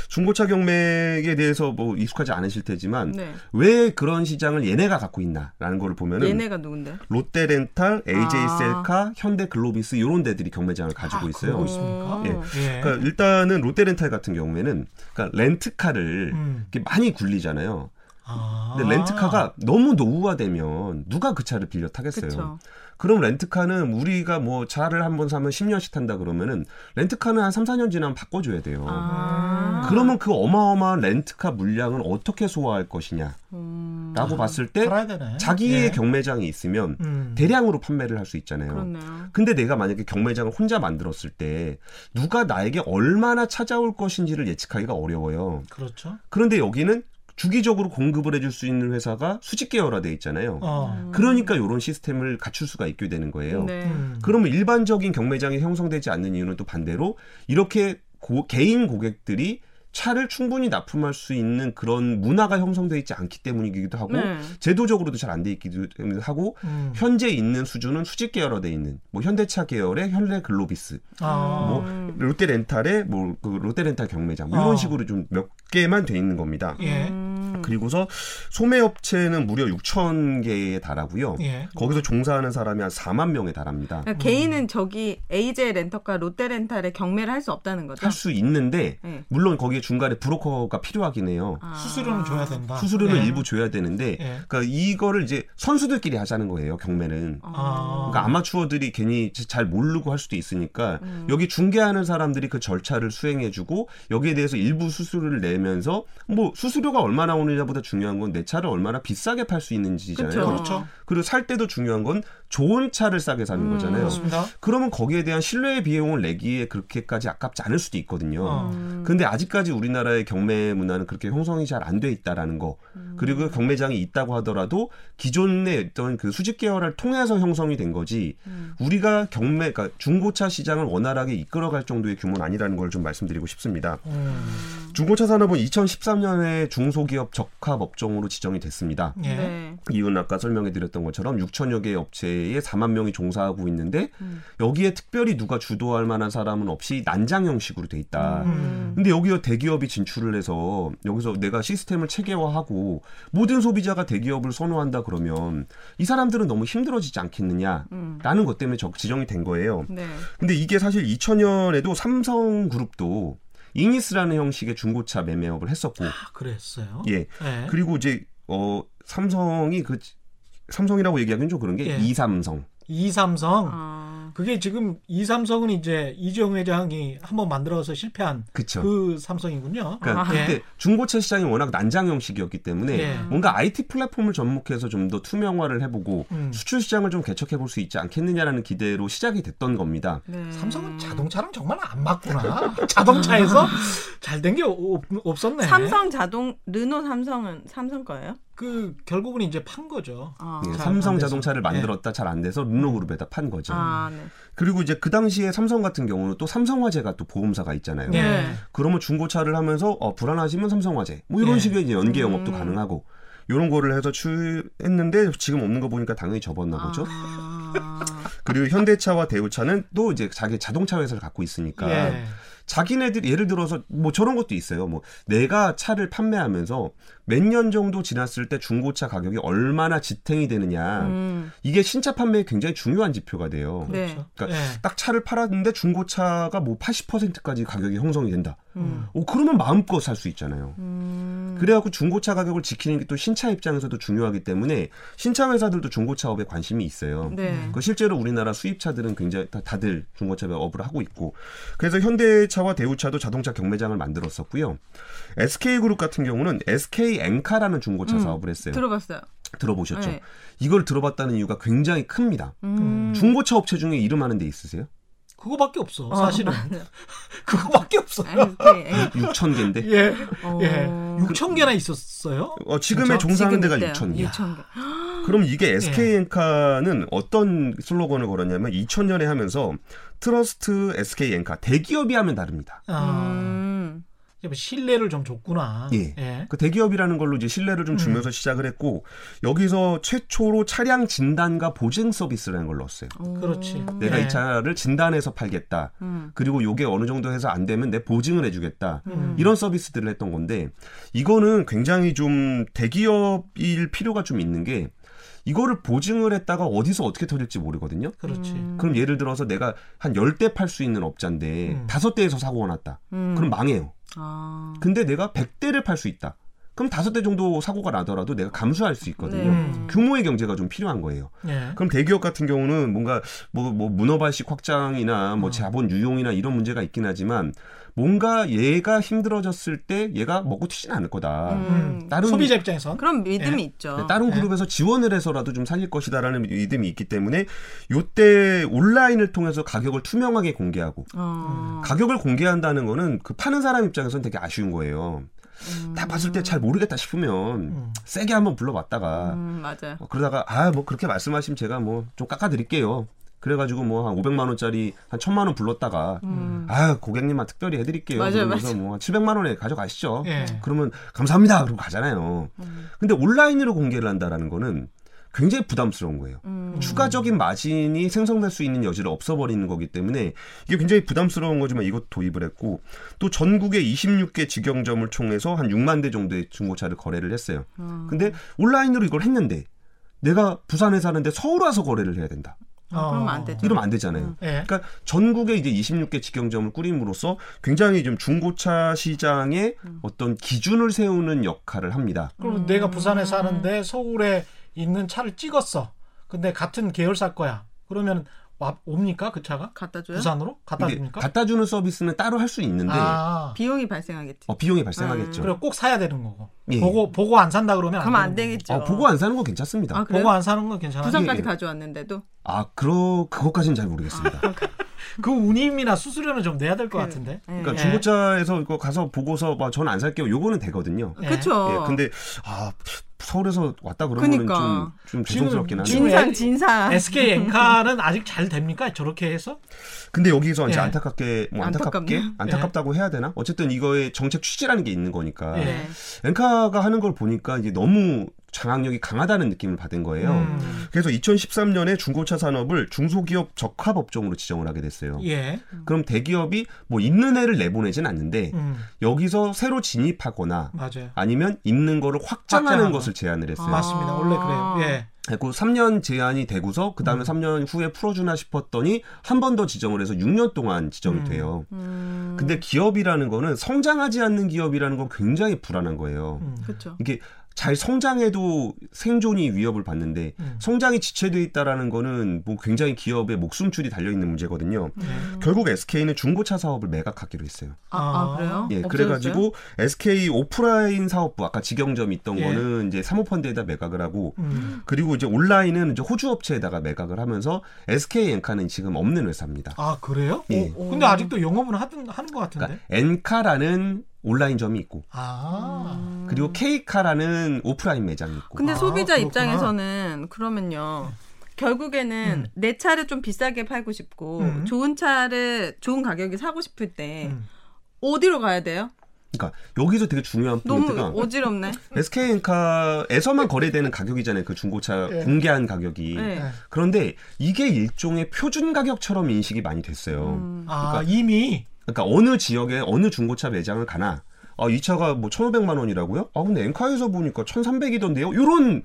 중고차 경매에 대해서 뭐 익숙하지 않으실 테지만 네. 왜 그런 시장을 얘네가 갖고 있나라는 거를 보면은 얘네가 누군데? 롯데렌탈, 아. AJ셀카, 현대글로비스 이런 데들이 경매장을 가지고 아, 있어요. 있습니까? 예. 예. 그러니까 일단은 롯데렌탈 같은 경우에는 그러니까 렌트카를 음. 이렇게 많이 굴리잖아요. 아. 근데 렌트카가 너무 노후화되면 누가 그 차를 빌려 타겠어요. 그쵸. 그럼 렌트카는 우리가 뭐 차를 한 번 사면 10년씩 탄다 그러면은 렌트카는 한 3, 4년 지나면 바꿔줘야 돼요. 아. 그러면 그 어마어마한 렌트카 물량을 어떻게 소화할 것이냐라고 음. 봤을 때 팔아야 되네. 자기의 예. 경매장이 있으면 음. 대량으로 판매를 할 수 있잖아요. 그렇네요. 근데 내가 만약에 경매장을 혼자 만들었을 때 누가 나에게 얼마나 찾아올 것인지를 예측하기가 어려워요. 그렇죠. 그런데 여기는 주기적으로 공급을 해줄 수 있는 회사가 수직 계열화돼 있잖아요. 어. 그러니까 이런 시스템을 갖출 수가 있게 되는 거예요. 네. 음. 그러면 일반적인 경매장이 형성되지 않는 이유는 또 반대로 이렇게 고- 개인 고객들이 차를 충분히 납품할 수 있는 그런 문화가 형성돼 있지 않기 때문이기도 하고 네. 제도적으로도 잘 안 돼 있기도 하고 음. 현재 있는 수준은 수직 계열화돼 있는 뭐 현대차 계열의 현대 글로비스 아. 뭐 음. 롯데렌탈의 뭐 그 롯데렌탈 경매장 뭐 이런 어. 식으로 좀 몇 개만 돼 있는 겁니다. 예. 음. 그리고서 소매업체는 무려 6천 개에 달하고요. 예. 거기서 종사하는 사람이 한 4만 명에 달합니다. 그러니까 개인은 저기 AJ 렌터카, 롯데 렌탈에 경매를 할 수 없다는 거죠. 할 수 있는데 네. 물론 거기에 중간에 브로커가 필요하긴 해요. 아. 수수료는 줘야 된다. 수수료는 예. 일부 줘야 되는데 예. 그러니까 이거를 이제 선수들끼리 하자는 거예요. 경매는. 아. 그러니까 아마추어들이 괜히 잘 모르고 할 수도 있으니까 음. 여기 중개하는 사람들이 그 절차를 수행해주고 여기에 대해서 일부 수수료를 내면서 뭐 수수료가 얼마 나 오 느냐보다 중요한 건 내 차를 얼마나 비싸게 팔 수 있는지잖아요. 그렇죠. 그리고 살 때도 중요한 건 좋은 차를 싸게 사는 음. 거잖아요. 그렇습니다. 그러면 거기에 대한 신뢰의 비용을 내기에 그렇게까지 아깝지 않을 수도 있거든요. 어. 음. 근데 아직까지 우리나라의 경매 문화는 그렇게 형성이 잘 안 돼 있다라는 거. 음. 그리고 경매장이 있다고 하더라도 기존의 어떤 그 수직 계열을 통해서 형성이 된 거지. 음. 우리가 경매, 그러니까 중고차 시장을 원활하게 이끌어갈 정도의 규모는 아니라는 걸 좀 말씀드리고 싶습니다. 음. 중고차 산업은 2013년에 중소기업 적합 업종으로 지정이 됐습니다. 예. 네. 이유는 아까 설명해 드렸던 것처럼 6천여 개의 업체에 4만 명이 종사하고 있는데 음. 여기에 특별히 누가 주도할 만한 사람은 없이 난장 형식으로 돼 있다. 음. 근데 여기에 대기업이 진출을 해서 여기서 내가 시스템을 체계화하고 모든 소비자가 대기업을 선호한다 그러면 이 사람들은 너무 힘들어지지 않겠느냐라는 음. 것 때문에 적 지정이 된 거예요. 네. 근데 이게 사실 2000년에도 삼성그룹도 이니스라는 형식의 중고차 매매업을 했었고 아, 그랬어요. 예. 예. 그리고 이제 어 삼성이 그 삼성이라고 얘기하기는 좀 그런 게 예. 이삼성. 이삼성. 아. 그게 지금 이 삼성은 이제 이재용 회장이 한번 만들어서 실패한 그쵸. 그 삼성이군요. 그러니까 아. 그때 예. 중고차 시장이 워낙 난장 형식이었기 때문에 예. 뭔가 IT 플랫폼을 접목해서 좀 더 투명화를 해보고 음. 수출 시장을 좀 개척해 볼 수 있지 않겠느냐라는 기대로 시작이 됐던 겁니다. 네. 삼성은 자동차랑 정말 안 맞구나. (laughs) 자동차에서 잘 된 게 없었네. 삼성 자동 르노 삼성은 삼성 거예요? 그 결국은 이제 판 거죠. 아. 예, 잘안 삼성. 자동차를 만들었다 잘안 돼서 르노 그룹에다 판 거죠. 아, 네. 그리고 이제 그 당시에 삼성 같은 경우는 또 삼성화재가 또 보험사가 있잖아요. 예. 네. 그러면 중고차를 하면서 어, 불안하시면 삼성화재 뭐 이런 예. 식의 이제 연계 영업도 음. 가능하고 이런 거를 해서 추했는데 지금 없는 거 보니까 당연히 접었나 보죠. 아. (laughs) 그리고 현대차와 대우차는 또 이제 자기 자동차 회사를 갖고 있으니까 예. 자기네들이 예를 들어서 뭐 저런 것도 있어요. 뭐 내가 차를 판매하면서 몇 년 정도 지났을 때 중고차 가격이 얼마나 지탱이 되느냐. 음. 이게 신차 판매에 굉장히 중요한 지표가 돼요. 네. 그러니까 예. 딱 차를 팔았는데 중고차가 뭐 80%까지 가격이 형성이 된다. 음. 오 그러면 마음껏 살 수 있잖아요. 음. 그래갖고 중고차 가격을 지키는 게 또 신차 입장에서도 중요하기 때문에 신차 회사들도 중고차업에 관심이 있어요. 네. 그 실제로 우리나라 수입차들은 굉장히 다, 다들 중고차 업을 하고 있고 그래서 현대차와 대우차도 자동차 경매장을 만들었었고요. SK그룹 같은 경우는 SK 엔카라는 중고차 음. 사업을 했어요. 들어봤어요. 들어보셨죠? 네. 이걸 들어봤다는 이유가 굉장히 큽니다. 음. 중고차 업체 중에 이름 하는 데 있으세요? 그거밖에 없어. 어, 사실은. (laughs) 그거밖에 없어요. SK. 6천 개인데 예. 어. 예. 6천 개나 있었어요. 어, 지금의? 종사하는 데가 지금 6천 개. 6천 개. (gasps) 그럼 이게 SK엔카는 어떤 슬로건을 걸었냐면 2000년에 하면서 Trust SK엔카 대기업이 하면 다릅니다. 아, 음. 신뢰를 좀 줬구나. 예. 그 대기업이라는 걸로 이제 신뢰를 좀 주면서 시작을 했고 여기서 최초로 차량 진단과 보증 서비스라는 걸 넣었어요. 그렇지. 내가 예. 이 차를 진단해서 팔겠다. 음. 그리고 요게 어느 정도 해서 안 되면 내 보증을 해주겠다. 음. 이런 서비스들을 했던 건데 이거는 굉장히 좀 대기업일 필요가 좀 있는 게 이거를 보증을 했다가 어디서 어떻게 터질지 모르거든요. 그렇지. 그럼 예를 들어서 내가 한 10대 팔 수 있는 업자인데 음. 다섯 대에서 사고가 났다. 음. 그럼 망해요. 아. 근데 내가 100대를 팔 수 있다. 그럼 다섯 대 정도 사고가 나더라도 내가 감수할 수 있거든요. 네. 음. 규모의 경제가 좀 필요한 거예요. 예. 그럼 대기업 같은 경우는 뭔가 뭐, 뭐 문어발식 확장이나 뭐 어. 자본 유용이나 이런 문제가 있긴 하지만 뭔가 얘가 힘들어졌을 때 얘가 먹고 튀진 않을 거다. 음. 다른 소비자 입장에선 그럼 믿음이 예. 있죠. 네, 다른 네. 그룹에서 지원을 해서라도 좀 살릴 것이다라는 믿음이 있기 때문에 요때 온라인을 통해서 가격을 투명하게 공개하고 어. 가격을 공개한다는 거는 그 파는 사람 입장에서는 되게 아쉬운 거예요. 음. 딱 봤을 때 잘 모르겠다 싶으면 음. 세게 한번 불러봤다가 음, 맞아요. 어, 그러다가 아 뭐 그렇게 말씀하시면 제가 뭐 좀 깎아드릴게요. 그래가지고 뭐 한 500만 원짜리 한 1000만 원 불렀다가 음. 아 고객님만 특별히 해드릴게요. 맞아요, 그러면서 맞아요. 뭐 700만 원에 가져가시죠. 예. 그러면 감사합니다. 그러고 가잖아요. 음. 근데 온라인으로 공개를 한다라는 거는 굉장히 부담스러운 거예요. 음. 추가적인 마진이 생성될 수 있는 여지를 없어버리는 거기 때문에 이게 굉장히 부담스러운 거지만 이것 도입을 했고 또 전국에 26개 직영점을 총해서 한 6만 대 정도의 중고차를 거래를 했어요. 음. 근데 온라인으로 이걸 했는데 내가 부산에 사는데 서울 와서 거래를 해야 된다. 아, 그러면 안 되죠. 이러면 안 되잖아요. 예. 그러니까 전국에 이제 26개 직영점을 꾸림으로써 굉장히 좀 중고차 시장의 음. 어떤 기준을 세우는 역할을 합니다. 그럼 내가 부산에 사는데 서울에 있는 차를 찍었어. 근데 같은 계열사 거야. 그러면 와, 옵니까 그 차가? 갖다 줘요? 부산으로 갖다 줍니까? 갖다 주는 서비스는 따로 할 수 있는데 아, 비용이 발생하겠지. 어, 비용이 발생하겠죠. 그래 꼭 사야 되는 거고. 예. 보고 보고 안 산다 그러면 그럼 안 되는 되겠죠. 어, 보고 안 사는 건 괜찮습니다. 아? 보고 안 사는 건 괜찮아. 부산까지 예, 예. 가져왔는데도 아, 그러 그것까지는 잘 모르겠습니다. (laughs) 그 운임이나 수수료는 좀 내야 될것 그- 같은데. 그러니까 예. 중고차에서 이거 가서 보고서 막 전 안 살게요. 요거는 되거든요. 예. 그렇죠. 예, 근데 아 서울에서 왔다 그러면 그러니까. 좀, 좀 죄송스럽긴 한데. 지금 진상 애- 진상. SK 엔카는 아직 잘 됩니까? 저렇게 해서? 근데 여기서 이제 예. 안타깝게 뭐 안타깝게 안타깝네요. 안타깝다고 해야 되나? 어쨌든 이거의 정책 취지라는 게 있는 거니까 예. 네. 엔카가 하는 걸 보니까 이제 너무 장악력이 강하다는 느낌을 받은 거예요. 음. 그래서 2013년에 중고차 산업을 중소기업 적합 업종으로 지정을 하게 됐어요. 예. 그럼 대기업이 뭐 있는 애를 내보내진 않는데 음, 여기서 새로 진입하거나 맞아요. 아니면 있는 거를 확장하는 확장하는 것을 제안을 했어요. 아. 맞습니다. 원래 그래요. 예. 그리고 3년 제한이 되고서 그 다음에 음. 3년 후에 풀어주나 싶었더니 한 번 더 지정을 해서 6년 동안 지정이 음. 돼요. 음, 근데 기업이라는 거는 성장하지 않는 기업이라는 건 굉장히 불안한 거예요. 음. 그렇죠. 이게 잘 성장해도 생존이 위협을 받는데 음. 성장이 지체돼 있다라는 거는 뭐 굉장히 기업의 목숨줄이 달려 있는 문제거든요. 예. 결국 SK는 중고차 사업을 매각하기로 했어요. 아, 아, 그래요? 예, 없어졌어요? 그래가지고 SK 오프라인 사업부 아까 직영점 있던 예. 거는 이제 사모펀드에다 매각을 하고 음. 그리고 이제 온라인은 이제 호주 업체에다가 매각을 하면서 SK 엔카는 지금 없는 회사입니다. 아 그래요? 예. 오, 근데 아직도 영업은 하든 하는 것 같은데. 그러니까 엔카라는 온라인점이 있고 아. 그리고 K카라는 오프라인 매장이 있고 근데 아, 소비자 그렇구나. 입장에서는 그러면요. 결국에는 음. 내 차를 좀 비싸게 팔고 싶고 음. 좋은 차를 좋은 가격에 사고 싶을 때 음. 어디로 가야 돼요? 그러니까 여기서 되게 중요한 너무 포인트가 어지럽네. SK 엔카에서만 거래되는 가격이잖아요. 그 중고차 예. 공개한 가격이. 네. 네. 그런데 이게 일종의 표준 가격처럼 인식이 많이 됐어요. 음. 아 그러니까- 이미 그러니까 어느 지역에 어느 중고차 매장을 가나 아, 이 차가 뭐 1,500만 원이라고요? 아, 근데 엔카에서 보니까 1,300이던데요? 요런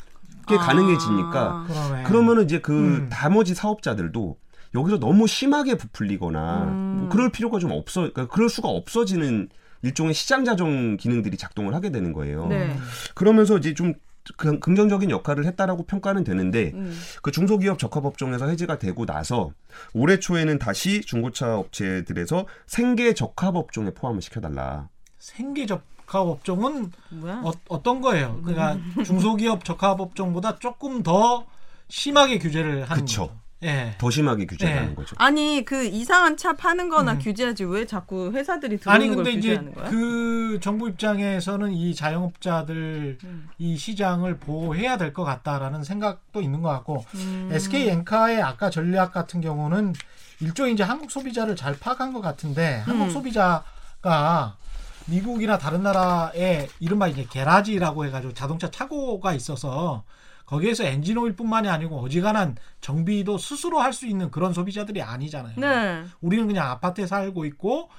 게 아. 가능해지니까 그러네. 그러면은 이제 그 음. 나머지 사업자들도 여기서 너무 심하게 부풀리거나 음. 뭐 그럴 필요가 좀 없어, 그러니까 그럴 수가 없어지는 일종의 시장 자정 기능들이 작동을 하게 되는 거예요. 네. 그러면서 이제 좀 그- 긍정적인 역할을 했다라고 평가는 되는데 음. 그 중소기업 적합 업종에서 해지가 되고 나서 올해 초에는 다시 중고차 업체들에서 생계 적합 업종에 포함을 시켜달라. 생계 적합 업종은 뭐야? 어, 어떤 거예요? 그러니까 음. (laughs) 중소기업 적합 업종보다 조금 더 심하게 규제를 하는 그쵸. 거죠. 예. 더 심하게 규제를 네. 하는 거죠. 아니 그 이상한 차 파는 거나 음. 규제하지 왜 자꾸 회사들이 들어오는 아니 걸 근데 이제 규제하는 거야? 그 정부 입장에서는 이 자영업자들 음. 이 시장을 보호해야 될 것 같다라는 생각도 있는 것 같고 음. SK 엔카의 아까 전략 같은 경우는 일종의 이제 한국 소비자를 잘 파악한 것 같은데 한국 음. 소비자가 미국이나 다른 나라에 이른바 이제 게라지라고 해가지고 자동차 차고가 있어서 거기에서 엔진 오일뿐만이 아니고 어지간한 정비도 스스로 할 수 있는 그런 소비자들이 아니잖아요. 네. 우리는 그냥 아파트에 살고 있고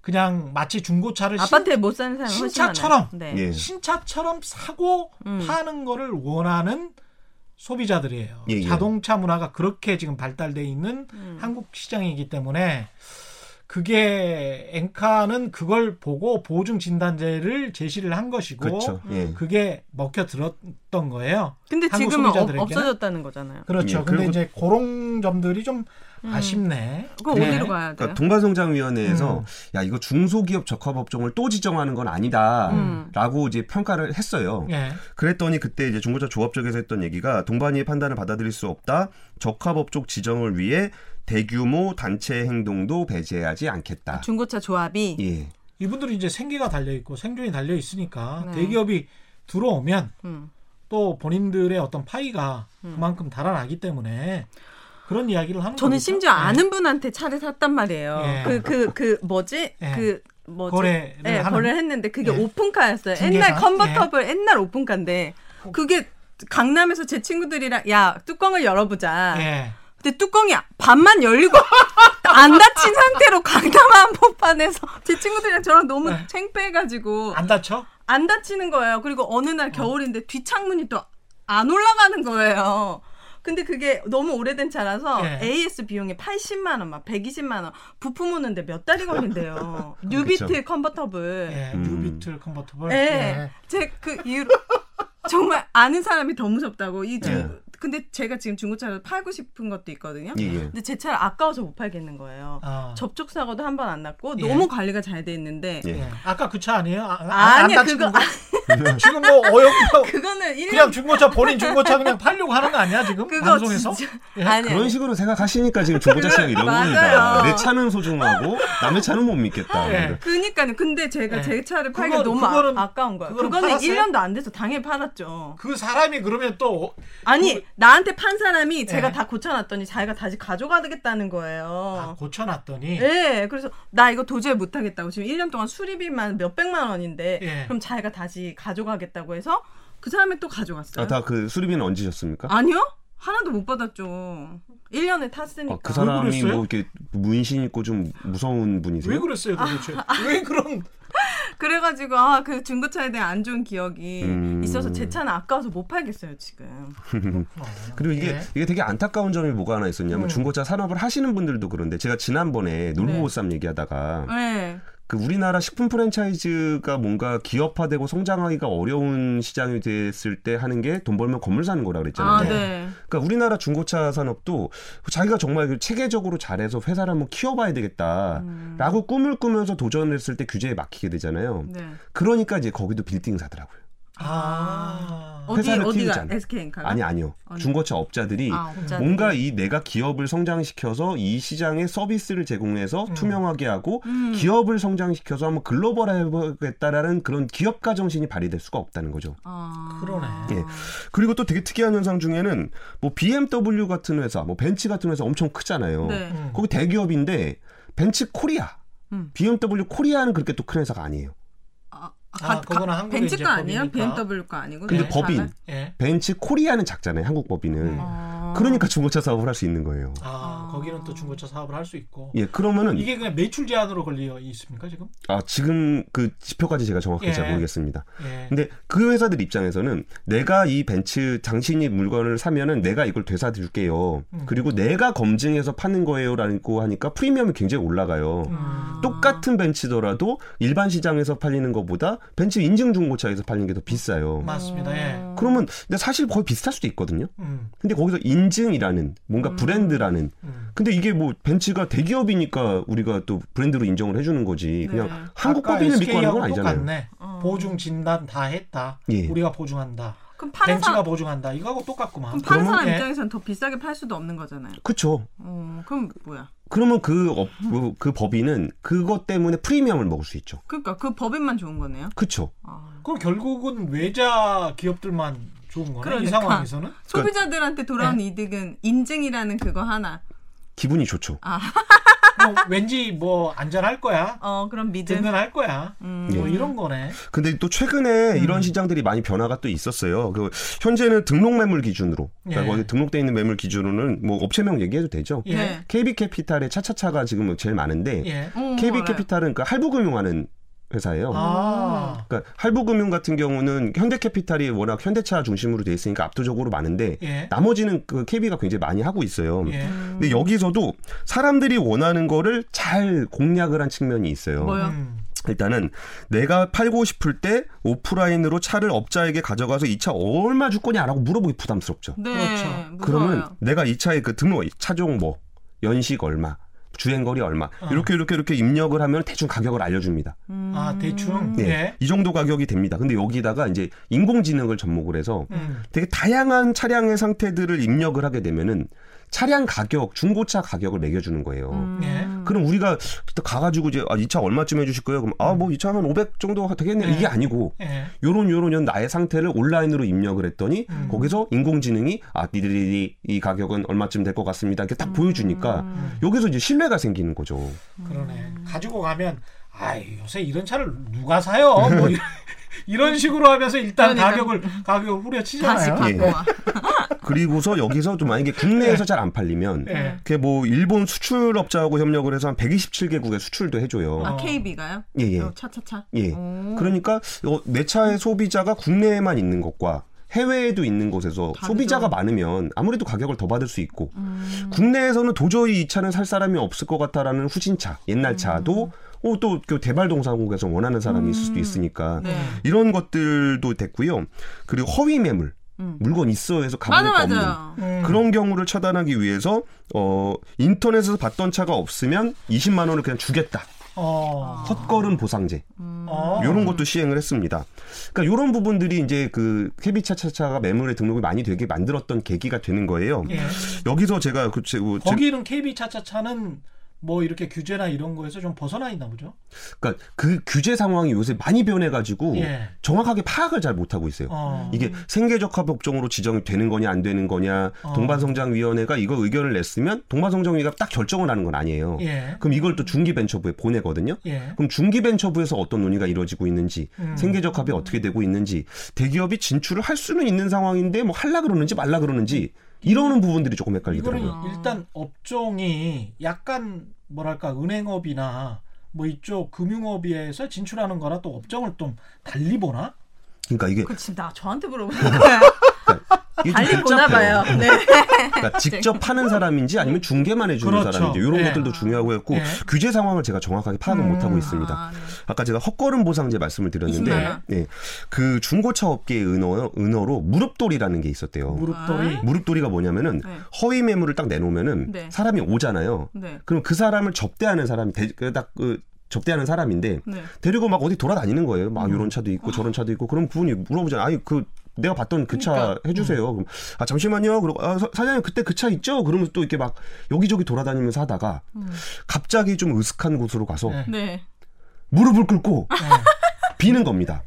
그냥 마치 중고차를 신- 아파트에 못 사는 사람 신차처럼. 네. 예. 신차처럼 사고 음. 파는 거를 원하는 소비자들이에요. 예, 예. 자동차 문화가 그렇게 지금 발달돼 있는 음. 한국 시장이기 때문에 그게 엔카는 그걸 보고 보증 진단제를 제시를 한 것이고 그렇죠. 예. 그게 먹혀 들었던 거예요. 근데 지금은 어? 없어졌다는 거잖아요. 그렇죠. 예, 근데 그리고- 이제 그런 점들이 좀 음. 아쉽네. 그거 네. 어디로 가야 돼요? 그러니까 동반성장위원회에서 음. 야 이거 중소기업 적합업종을 또 지정하는 건 아니다라고 음. 이제 평가를 했어요. 예. 그랬더니 그때 이제 중고차 조합 쪽에서 했던 얘기가 동반이의 판단을 받아들일 수 없다. 적합업종 지정을 위해 대규모 단체 행동도 배제하지 않겠다. 중고차 조합이 예. 이분들이 이제 생계가 달려 있고 생존이 달려 있으니까 네. 대기업이 들어오면 음. 또 본인들의 어떤 파이가 음. 그만큼 달아나기 때문에 그런 이야기를 하는 저는 거겠죠. 심지어 네. 아는 분한테 차를 샀단 말이에요. 예. 그그그 뭐지? 예. 그 뭐지? 거래를 예, 하는 거래를 했는데 그게 예. 오픈카였어요. 중개사? 옛날 컨버터블 옛날 오픈카인데 그게 강남에서 제 친구들이랑 야 뚜껑을 열어보자. 예. 근데 뚜껑이 반만 열리고 안 닫힌 상태로 강남 한 복판에서 (laughs) 제 친구들이랑 저랑 너무 네. 창피해가지고 안 다쳐? 안 닫히는 거예요. 그리고 어느 날 겨울인데 뒷창문이 또 안 올라가는 거예요. 근데 그게 너무 오래된 차라서 예. AS 비용이 80만 원, 막 120만 원. 부품 오는데 몇 달이 걸린대요. (laughs) 뉴비틀 그쵸. 컨버터블. 예. 음. 뉴비틀 컨버터블. 예. 제그 이후로 정말 아는 사람이 더 무섭다고. 이 중, 예. 근데 제가 지금 중고차를 팔고 싶은 것도 있거든요. 예, 예. 근데 제 차를 아까워서 못 팔겠는 거예요. 아. 접촉 사고도 한 번 안 났고 예. 너무 관리가 잘 돼 있는데 예. 예. 아까 그 차 아니에요? 아, 아, 다치는 그거 거? (laughs) 지금 뭐 어영부터 (laughs) 그거는 1년 그냥 중고차 본인 중고차 그냥 팔려고 하는 거 아니야 지금 그거 방송에서? 진짜 예? 아니 그런 식으로 생각하시니까 지금 중고차 시장 이런. 겁니다. 내 차는 소중하고 남의 차는 못 믿겠다. 예. 그니까요. 근데 제가 예. 제 차를 팔기 그거- 너무 그거는- 아, 까운 거예요. 그거는 팔았어요? 1년도 안 돼서 당연히 팔았죠. 그 사람이 그러면 또 아니 나한테 판 사람이 제가 예. 다 고쳐놨더니 자기가 다시 가져가겠다는 아, 거예요. 고쳐놨더니 네, 그래서 나 이거 도저히 못하겠다고 지금 1년 동안 수리비만 몇 백만 원인데 예. 그럼 자기가 다시 가져가겠다고 해서 그 사람이 또 가져갔어요. 아, 다 그 수리비는 얹으셨습니까? 아니요? 하나도 못 받았죠. 1년에 탔으니까. 아, 그 사람이? 뭐 이렇게 문신 있고 좀 무서운 분이세요? 왜 그랬어요 도대체? 아, 왜 그런 (laughs) 그래가지고 아 그 중고차에 대한 안 좋은 기억이 음. 있어서 제 차는 아까워서 못 팔겠어요 지금. 어, (laughs) 그리고 이게 예. 이게 되게 안타까운 점이 뭐가 하나 있었냐면 음. 중고차 산업을 하시는 분들도 그런데 제가 지난번에 놀부보쌈 얘기하다가 네. 그 우리나라 식품 프랜차이즈가 뭔가 기업화되고 성장하기가 어려운 시장이 됐을 때 하는 게 돈 벌면 건물 사는 거라 그랬잖아요. 아 네. 네. 그러니까 우리나라 중고차 산업도 자기가 정말 그 체계적으로 잘해서 회사를 한번 키워봐야 되겠다라고 꿈을 꾸면서 도전했을 때 규제에 막히게 되잖아요. 네. 그러니까 이제 거기도 빌딩 사더라고요. 아, 어디 회사를 어디가 키우잖아. SK인가요? 아니 아니요. 아니. 중고차 업자들이 아, 업자들이. 뭔가 이 내가 기업을 성장시켜서 이 시장에 서비스를 제공해서 음. 투명하게 하고 음. 기업을 성장시켜서 한번 글로벌해보겠다라는 그런 기업가 정신이 발휘될 수가 없다는 거죠. 아. 그러네. 예. 그리고 또 되게 특이한 현상 중에는 뭐 BMW 같은 회사, 뭐 벤츠 같은 회사 엄청 크잖아요. 네. 음. 거기 대기업인데 벤츠 코리아, 음. BMW 코리아는 그렇게 또 큰 회사가 아니에요. 아, 아, 그거는 한국의 벤츠 거 아니에요? BMW 거 아니고? 근데 네, 법인 달라요? 예. 벤츠 코리아는 작잖아요. 한국 법인은. 음. 아. 그러니까 중고차 사업을 할 수 있는 거예요. 아, 아. 거기는 또 중고차 사업을 할 수 있고. 예, 그러면은 이게 그냥 매출 제한으로 걸려 있습니까 지금? 아, 지금 그 지표까지 제가 정확하게 예. 잘 모르겠습니다. 예. 근데 그 회사들 입장에서는 내가 이 벤츠 당신이 물건을 사면은 내가 이걸 되사 줄게요. 음. 그리고 내가 검증해서 파는 거예요라고 하니까 프리미엄이 굉장히 올라가요. 음. 똑같은 벤츠더라도 일반 시장에서 팔리는 것보다 벤츠 인증 중고차에서 팔리는 게 더 비싸요. 맞습니다. 예. 그러면 근데 사실 거의 비슷할 수도 있거든요. 음. 근데 거기서 인증이라는 뭔가 브랜드라는 음. 근데 이게 뭐 벤츠가 대기업이니까 우리가 또 브랜드로 인정을 해주는 거지 그냥 네. 한국 아까 법인을 믿고 하는 건 아니잖아요. 똑같네. 어. 보증 진단 다 했다. 예. 우리가 보증한다. 그럼 파는 벤츠가 사람, 보증한다. 이거하고 똑같구만. 그럼 파는 사람 예. 입장에서는 더 비싸게 팔 수도 없는 거잖아요. 그쵸. 어, 그럼 뭐야? 그러면 그, 업, 그, 그 법인은 그것 때문에 프리미엄을 먹을 수 있죠. 그러니까 그 법인만 좋은 거네요. 그쵸. 아. 그럼 결국은 외자 기업들만 좋은 거네. 이 그러니까. 상황에서는. 소비자들한테 돌아온 네. 이득은 인증이라는 그거 하나. 기분이 좋죠. 뭐 왠지 뭐 안전할 거야. 어, 그럼 믿음. 든든할 거야. 음. 뭐 예. 이런 거네. 근데 또 최근에 음. 이런 시장들이 많이 변화가 또 있었어요. 그 현재는 등록 매물 기준으로, 그러니까 예. 거기 등록돼 있는 매물 기준으로는 뭐 업체명 얘기해도 되죠. 예. 네. KB 캐피탈의 차차차가 지금 제일 많은데 예. 어, KB 알아요. 캐피탈은 그 할부금융하는 회사예요. 아. 그러니까 할부금융 같은 경우는 현대캐피탈이 워낙 현대차 중심으로 돼 있으니까 압도적으로 많은데 예. 나머지는 그 KB가 굉장히 많이 하고 있어요. 예. 근데 여기서도 사람들이 원하는 거를 잘 공략을 한 측면이 있어요. 뭐요? 음. 일단은 내가 팔고 싶을 때 오프라인으로 차를 업자에게 가져가서 이 차 얼마 줄 거냐라고 물어보기 부담스럽죠. 네. 그렇죠. 무서워요. 그러면 내가 이 차의 그 등록 차종 뭐 연식 얼마 주행 거리 얼마 어. 이렇게 이렇게 이렇게 입력을 하면 대충 가격을 알려줍니다. 음. 아 대충. 예. 예. 이 정도 가격이 됩니다. 근데 여기다가 이제 인공지능을 접목을 해서 음. 되게 다양한 차량의 상태들을 입력을 하게 되면은 차량 가격, 중고차 가격을 매겨주는 거예요. 음. 예. 그럼 우리가 또 가가지고 이제 아, 이 차 얼마쯤 해주실 거예요? 그럼 아 뭐 이차한500 정도 되겠네. 네. 이게 아니고 예. 요런 요런 요 나의 상태를 온라인으로 입력을 했더니 음. 거기서 인공지능이 아 니들이 이 가격은 얼마쯤 될 것 같습니다. 이렇게 딱 보여주니까 음. 여기서 이제 신뢰가 생기는 거죠. 그러네. 가지고 가면 아 요새 이런 차를 누가 사요? 뭐 (laughs) 이런, 식으로 하면서 일단 그러니까. 가격을 가격을 다시 후려치잖아요. 예. 와. (laughs) 그리고서 여기서 좀 만약에 국내에서 잘 안 팔리면 예. 그게 뭐 일본 수출업자하고 협력을 해서 한 127개국에 수출도 해줘요. 아 KB가요? 예, 예. 어, 차차차. 예. 오. 그러니까 어, 내 차의 소비자가 국내에만 있는 것과 해외에도 있는 곳에서 다르죠. 소비자가 많으면 아무래도 가격을 더 받을 수 있고 음. 국내에서는 도저히 이 차는 살 사람이 없을 것 같다라는 후진차 옛날 차도 어, 또그 대발동산국에서 원하는 사람이 있을 수도 있으니까 네. 이런 것들도 됐고요. 그리고 허위 매물 음. 물건 있어 해서 맞아 가보니까 없는 맞아요. 음. 그런 경우를 차단하기 위해서 어 인터넷에서 봤던 차가 없으면 20만 원을 그냥 주겠다. 어. 헛걸음 보상제. 어. 이런 것도 시행을 했습니다. 그러니까 이런 부분들이 이제 그 케비차차차가 매물에 등록이 많이 되게 만들었던 계기가 되는 거예요. 예. 여기서 제가 그 제, 제- 거기는 KB 차차차는 뭐 이렇게 규제나 이런 거에서 좀 벗어나 있나 보죠. 그러니까 그 규제 상황이 요새 많이 변해가지고 예. 정확하게 파악을 잘 못하고 있어요. 어. 이게 생계적합 업종으로 지정이 되는 거냐 안 되는 거냐 어. 동반성장위원회가 이거 의견을 냈으면 동반성장위가 딱 결정을 하는 건 아니에요. 예. 그럼 이걸 또 중기벤처부에 보내거든요. 예. 그럼 중기벤처부에서 어떤 논의가 이루어지고 있는지 음. 생계적합이 어떻게 되고 있는지 대기업이 진출을 할 수는 있는 상황인데 뭐 할라 그러는지 말라 그러는지 이러는 부분들이 조금 헷갈리더라고요. 일단 업종이 약간 뭐랄까 은행업이나 뭐 이쪽 금융업에서 진출하는 거나 또 업종을 좀 달리 보나? 그러니까 이게, 그 지금 나 저한테 물어보는 거야. 좀 (laughs) 달리 보나. 봐요. 네. 그러니까 (laughs) 직접 파는 사람인지 아니면 중개만 해주는 그렇죠. 사람인지 이런 네. 것들도 중요하고 했고 네. 규제 상황을 제가 정확하게 파악을 음. 못하고 있습니다. 아, 네. 아까 제가 헛걸음 보상제 말씀을 드렸는데 20만 원. 네, 그 중고차 업계의 은어, 은어로 무릎돌이라는 게 있었대요. 무릎돌이. 아. 무릎돌이가 뭐냐면은 네. 허위 매물을 딱 내놓으면은 네. 사람이 오잖아요. 네. 그럼 그 사람을 접대하는 사람이 대- 그딱그 접대하는 사람인데 네. 데리고 막 어디 돌아다니는 거예요. 막 음. 이런 차도 있고 저런 차도 있고 그럼 그분이 물어보잖아요. 아니 그 내가 봤던 그차 그러니까. 해주세요. 그럼 아 잠시만요. 그리고 아, 사- 사장님 그때 그 차 있죠? 그러면서 또 이렇게 막 여기저기 돌아다니면서 하다가 갑자기 좀 으슥한 곳으로 가서 네. 네. 무릎을 꿇고 네. 비는 겁니다.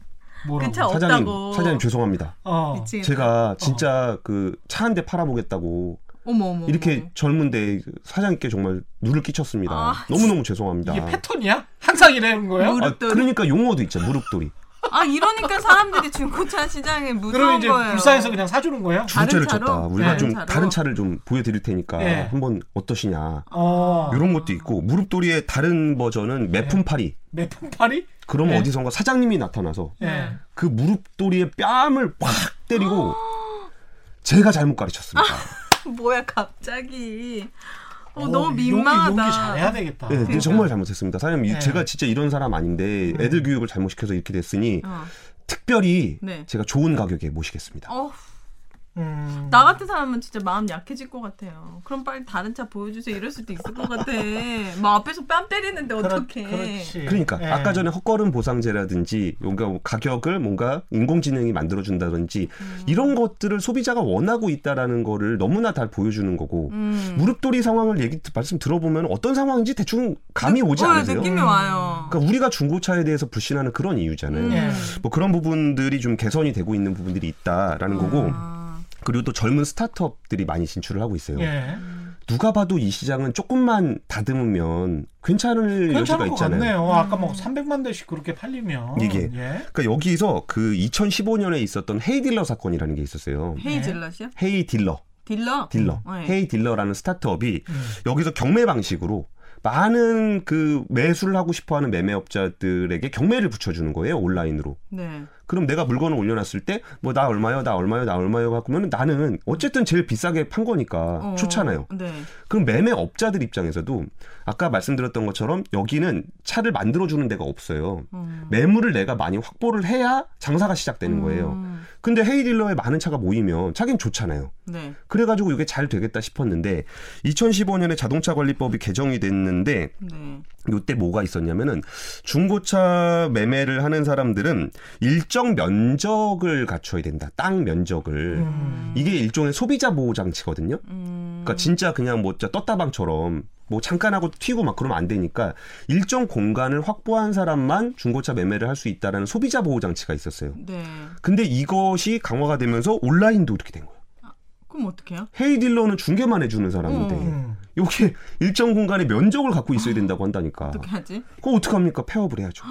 뭐라고? 그차 사장님, 없다고. 사장님 죄송합니다. 어. 제가 진짜 그차 한 대 팔아보겠다고 어머 어머. 이렇게 어머. 젊은데 그 사장님께 정말 누를 끼쳤습니다. 아, 너무너무 죄송합니다. 이게 패턴이야? 항상 이러는 거예요? 아? 그러니까 용어도 있죠. 무릎돌이. 아 이러니까 사람들이 중고차 시장에 무서운 이제 거예요. 불쌍해서 그냥 사주는 거예요? 다른 주제를 차로? 쳤다. 우리가 네. 좀 다른 차로? 다른 차를 좀 보여드릴 테니까 네. 한번 어떠시냐. 어. 이런 것도 있고 무릎돌이의 다른 버전은 매품팔이. 매품팔이? 그럼 네. 어디선가 사장님이 나타나서 예. 그 무릎돌이의 뺨을 확 때리고 제가 잘못 가르쳤습니다. (laughs) 뭐야 갑자기. 어, 어, 너무 용기, 민망하다. 용기 잘해야 되겠다. 네, 근데 정말 잘못했습니다. 사장님, 이- 네. 제가 진짜 이런 사람 아닌데 애들 교육을 잘못시켜서 이렇게 됐으니 어. 특별히 네. 제가 좋은 가격에 모시겠습니다. 어, 음. 나 같은 사람은 진짜 마음 약해질 것 같아요. 그럼 빨리 다른 차 보여주세요. 이럴 수도 있을 것 같아. 뭐 앞에서 뺨 때리는데 그렇- 어떡해. 그렇지. 그러니까 예. 아까 전에 헛걸음 보상제라든지 뭔가 가격을 뭔가 인공지능이 만들어준다든지 음. 이런 것들을 소비자가 원하고 있다라는 거를 너무나 잘 보여주는 거고 음. 무릎돌이 상황을 얘기 말씀 들어보면 어떤 상황인지 대충 감이 오지 어, 않으세요? 느낌이 음. 와요. 그러니까 우리가 중고차에 대해서 불신하는 그런 이유잖아요. 음. 예. 뭐 그런 부분들이 좀 개선이 되고 있는 부분들이 있다라는 거고 아. 그리고 또 젊은 스타트업들이 많이 진출을 하고 있어요. 예. 누가 봐도 이 시장은 조금만 다듬으면 괜찮을 여지가 있잖아요. 같네요. 아까 뭐 300만 대씩 그렇게 팔리면 이게. 예. 그러니까 여기서 그 2015년에 있었던 헤이 딜러 사건이라는 게 있었어요. 헤이즐넛이요? 헤이 딜러, 딜러? 딜러, 네. 헤이 딜러라는 스타트업이 음. 여기서 경매 방식으로 많은 그 매수를 하고 싶어하는 매매업자들에게 경매를 붙여주는 거예요 온라인으로. 네. 그럼 내가 물건을 올려놨을 때 뭐 나 얼마요, 나 얼마요, 나 얼마요 하면 나는 어쨌든 제일 비싸게 판 거니까 어, 좋잖아요. 네. 그럼 매매업자들 입장에서도 아까 말씀드렸던 것처럼 여기는 차를 만들어주는 데가 없어요. 음. 매물을 내가 많이 확보를 해야 장사가 시작되는 거예요. 음. 근데 헤이딜러에 많은 차가 모이면 차긴 좋잖아요. 네. 그래가지고 이게 잘 되겠다 싶었는데 2015년에 자동차 관리법이 개정이 됐는데 네. 요때 뭐가 있었냐면은 중고차 매매를 하는 사람들은 일정 면적을 갖춰야 된다. 땅 면적을. 음. 이게 일종의 소비자 보호 장치거든요. 음. 그러니까 진짜 그냥 뭐 떴다방처럼 뭐 잠깐 하고 튀고 막 그러면 안 되니까 일정 공간을 확보한 사람만 중고차 매매를 할 수 있다라는 소비자 보호 장치가 있었어요. 네. 근데 이것이 강화가 되면서 온라인도 이렇게 된 거예요. 그럼 어떡해요? 헤이 딜러는 중개만 해주는 사람인데 어. 음. 이게 일정 공간의 면적을 갖고 있어야 된다고 한다니까. 어떻게 하지? 그거 어떡합니까? 폐업을 해야죠.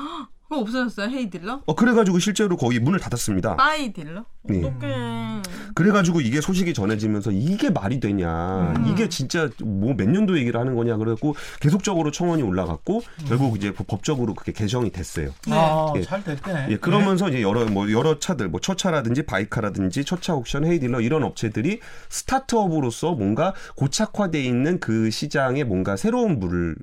그거 없어졌어요 헤이 딜러? 어 그래가지고 실제로 거의 문을 닫았습니다. 빠이 딜러? 네. 어떡해. 그래가지고 이게 소식이 전해지면서 이게 말이 되냐, 음. 이게 진짜 뭐 몇 년도 얘기를 하는 거냐 그래갖고 계속적으로 청원이 올라갔고 결국 이제 법적으로 그게 개정이 됐어요. 네. 아, 예. 잘 됐네. 예, 그러면서 이제 여러 뭐 여러 차들 뭐 첫차라든지 바이카라든지 첫차 옥션 헤이 딜러 이런 업체들이 스타트업으로서 뭔가 고착화돼 있는 그 시장에 뭔가 새로운 물을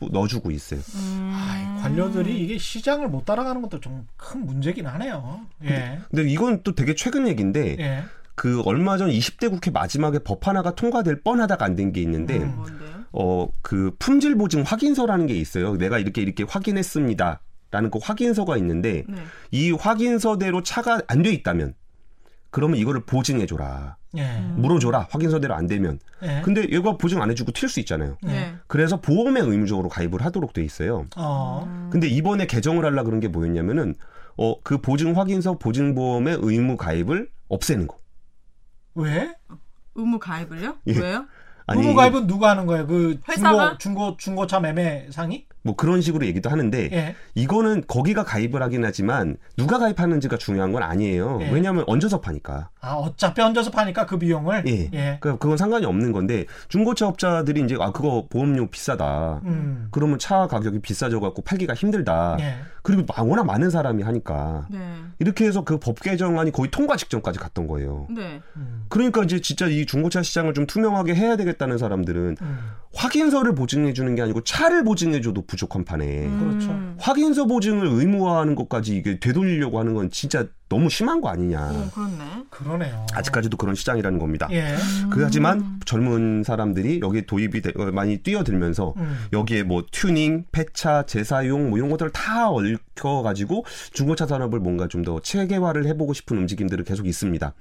넣어주고 있어요. 음. 아이, 관료들이 이게 시장을 못 따라가는 것도 좀 큰 문제긴 하네요. 예. 근데 이건 또 되게 최근 얘기인데 예. 그 얼마 전 20대 국회 마지막에 법 하나가 통과될 뻔하다가 안 된 게 있는데 음. 어 그 품질 보증 확인서라는 게 있어요. 내가 이렇게 이렇게 확인했습니다. 라는 그 확인서가 있는데 네. 이 확인서대로 차가 안 돼 있다면 그러면 이거를 보증해 줘라. 예. 물어줘라. 확인서대로 안 되면. 예. 근데 얘가 보증 안 해주고 튈 수 있잖아요. 네. 그래서 보험에 의무적으로 가입을 하도록 돼 있어요. 어. 근데 이번에 개정을 하려 그런 게 뭐였냐면은 어 그 보증 확인서 보증 보험의 의무 가입을 없애는 거. 왜? 의무 가입을요? 예. 왜요? 의무 가입은 누가 하는 거예요? 그 회사가? 중고 중고 중고차 매매 상이? 뭐 그런 식으로 얘기도 하는데 예. 이거는 거기가 가입을 하긴 하지만 누가 가입하는지가 중요한 건 아니에요. 예. 왜냐하면 얹어서 파니까. 아, 어차피 얹어서 파니까 그 비용을 예. 예. 그 그건 상관이 없는 건데 중고차 업자들이 이제 아 그거 보험료 비싸다. 음. 그러면 차 가격이 비싸져 갖고 팔기가 힘들다. 예. 그리고 마- 워낙 많은 사람이 하니까 네. 이렇게 해서 그 법 개정안이 거의 통과 직전까지 갔던 거예요. 네. 음. 그러니까 이제 진짜 이 중고차 시장을 좀 투명하게 해야 되겠다는 사람들은 음. 확인서를 보증해 주는 게 아니고 차를 보증해 줘도 부족한 판에 그렇죠. 음. 확인서 보증을 의무화하는 것까지 이게 되돌리려고 하는 건 진짜 너무 심한 거 아니냐. 어, 그렇네. 그러네요. 아직까지도 그런 시장이라는 겁니다. 예. 그 하지만 젊은 사람들이 여기에 도입이 되, 어, 많이 뛰어들면서 음. 여기에 뭐 튜닝, 폐차, 재사용 뭐 이런 것들을 다 얽혀 가지고 중고차 산업을 뭔가 좀 더 체계화를 해보고 싶은 움직임들이 계속 있습니다.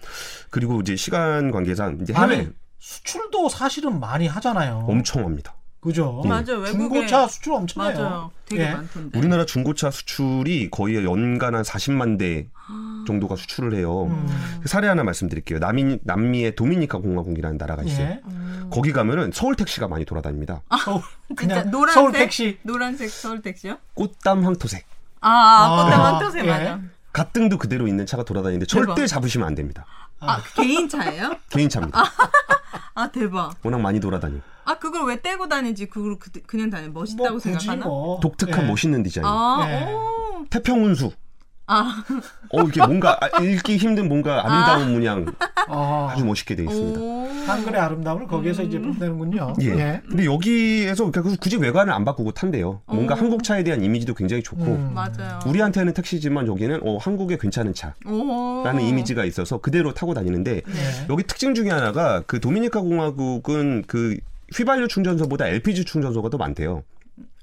그리고 이제 시간 관계상 이제 해외 아니, 수출도 사실은 많이 하잖아요. 엄청 합니다. 그죠? 맞아요. 외국에 중고차 수출 엄청해요. 맞아요. 되게 예. 많던데. 우리나라 중고차 수출이 거의 연간 한 40만 대 정도가 수출을 해요. 음. 그 사례 하나 말씀드릴게요. 남미, 남미의 도미니카 공화국이라는 나라가 있어요. 예. 거기 가면은 서울 택시가 많이 돌아다닙니다. 서울, 아, 진짜 그냥 노란색 서울 택시. 노란색 서울 택시요? 꽃담 황토색. 아, 아, 꽃대 황토색 예. 맞아. 갓등도 그대로 있는 차가 돌아다니는데 절대 대박. 잡으시면 안 됩니다. 아, 개인 차예요? (laughs) 개인 차입니다. 아, 대박. 워낙 많이 돌아다녀요. 아, 그걸 왜 떼고 다니지? 그걸 그, 그냥 다니 멋있다고 뭐 생각하나? 뭐. 독특한 예. 멋있는 디자인. 아, 예. 오. 태평 운수. 아, 어, 이게 뭔가 아, 읽기 힘든 뭔가 아름다운 문양 아, 아주 멋있게 되어 있습니다. 오. 한글의 아름다움을 거기에서 이제 뽐내는군요. 예. 근데 여기에서 그러니까 굳이 외관을 안 바꾸고 탄대요. 뭔가 오. 한국 차에 대한 이미지도 굉장히 좋고 음. 맞아요. 우리한테는 택시지만 여기는 어, 한국의 괜찮은 차라는 오. 이미지가 있어서 그대로 타고 다니는데 네. 여기 특징 중에 하나가 그 도미니카 공화국은 그 휘발유 충전소보다 LPG 충전소가 더 많대요.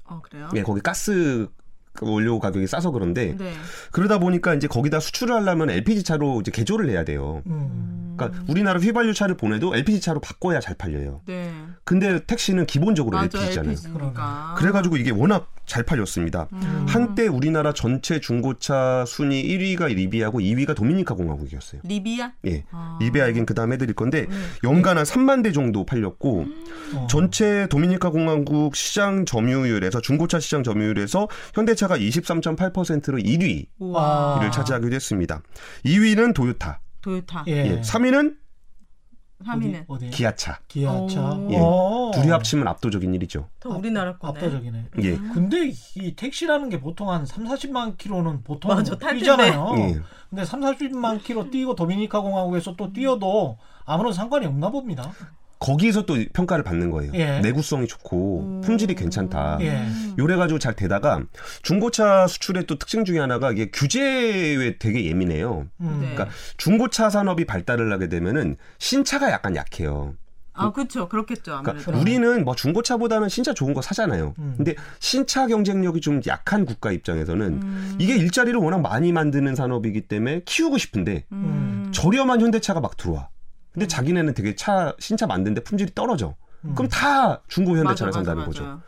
어, 그래요? 예, 거기 가스 그 원료 가격이 싸서 그런데 네. 그러다 보니까 이제 거기다 수출을 하려면 LPG 차로 이제 개조를 해야 돼요. 음. 그러니까 우리나라 휘발유 차를 보내도 LPG 차로 바꿔야 잘 팔려요. 네. 근데 택시는 기본적으로 맞아, LPG잖아요. LPG니까. 그래가지고 이게 워낙 잘 팔렸습니다. 음. 한때 우리나라 전체 중고차 순위 1위가 리비아고 2위가 도미니카 공화국이었어요. 리비아? 예. 아. 리비아 얘기는 그 다음에 해드릴 건데 네. 연간 한 3만 대 정도 팔렸고 어. 전체 도미니카 공화국 시장 점유율에서 중고차 시장 점유율에서 현대차가 23.8%로 1위를 우와. 아. 차지하기도 했습니다. 2위는 도요타, 도요타. 예. 예. 3위는 3위는 어디? 어디? 기아차. 기아차. 오. 예. 어. 둘이 합치면 압도적인 일이죠. 더 우리나라 거네. 압도적이네. 예. 근데 이 택시라는 게 보통 한 3, 40만 킬로는 보통 맞아, 탈 뛰잖아요. 예. 근데 3, 40만 킬로 뛰고 도미니카 공화국에서 또 뛰어도 아무런 상관이 없나 봅니다. 거기서 또 평가를 받는 거예요. 예. 내구성이 좋고 품질이 괜찮다. 예. 요래 가지고 잘 되다가 중고차 수출의 또 특징 중에 하나가 이게 규제에 되게 예민해요. 음. 네. 그러니까 중고차 산업이 발달을 하게 되면은 신차가 약간 약해요. 아, 그렇죠. 그렇겠죠. 아무래도. 그러니까 우리는 뭐 중고차보다는 신차 좋은 거 사잖아요. 음. 근데 신차 경쟁력이 좀 약한 국가 입장에서는 음. 이게 일자리를 워낙 많이 만드는 산업이기 때문에 키우고 싶은데 음. 저렴한 현대차가 막 들어와. 근데 자기네는 되게 차 신차 만드는데 품질이 떨어져. 음. 그럼 다 중고 현대차를 산다는. 거죠.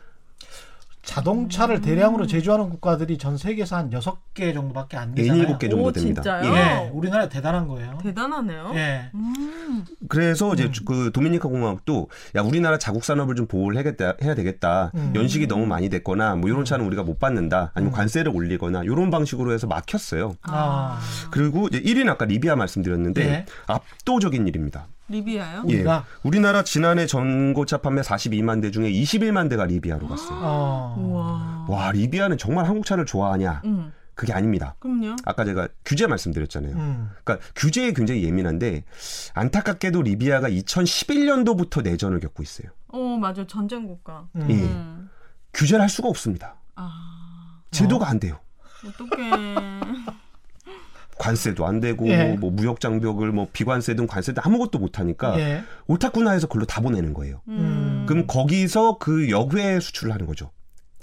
자동차를 대량으로 제조하는 국가들이 전 세계에서 한 6개 정도밖에 안 네, 되잖아요. 7개 정도 오, 됩니다. 진짜요? 예. 예, 우리나라 대단한 거예요. 대단하네요. 예. 음. 그래서 이제 음. 그 도미니카 공화국도 야 우리나라 자국 산업을 좀 보호를 해야겠다 해야 되겠다 음. 연식이 너무 많이 됐거나 뭐 이런 차는 우리가 못 받는다 아니면 음. 관세를 올리거나 이런 방식으로 해서 막혔어요. 아. 그리고 이제 1위는 아까 리비아 말씀드렸는데 예. 압도적인 일입니다. 리비아요? 예. 우리가 우리나라 지난해 전고차 판매 42만 대 중에 21만 대가 리비아로 갔어요. 어. 우와. 와 리비아는 정말 한국 차를 좋아하냐? 음. 그게 아닙니다. 그럼요. 아까 제가 규제 말씀드렸잖아요. 음. 그러니까 규제에 굉장히 예민한데 안타깝게도 리비아가 2011년도부터 내전을 겪고 있어요. 어, 맞아. 전쟁 국가. 음. 예. 음. 규제를 할 수가 없습니다. 아. 제도가 안 돼요. 어떡해. 관세도 안 되고 예. 뭐 무역 장벽을 뭐 비관세든 관세든 아무것도 못 하니까 예. 해서 그걸로 다 보내는 거예요. 음. 그럼 거기서 그 역외 수출을 하는 거죠.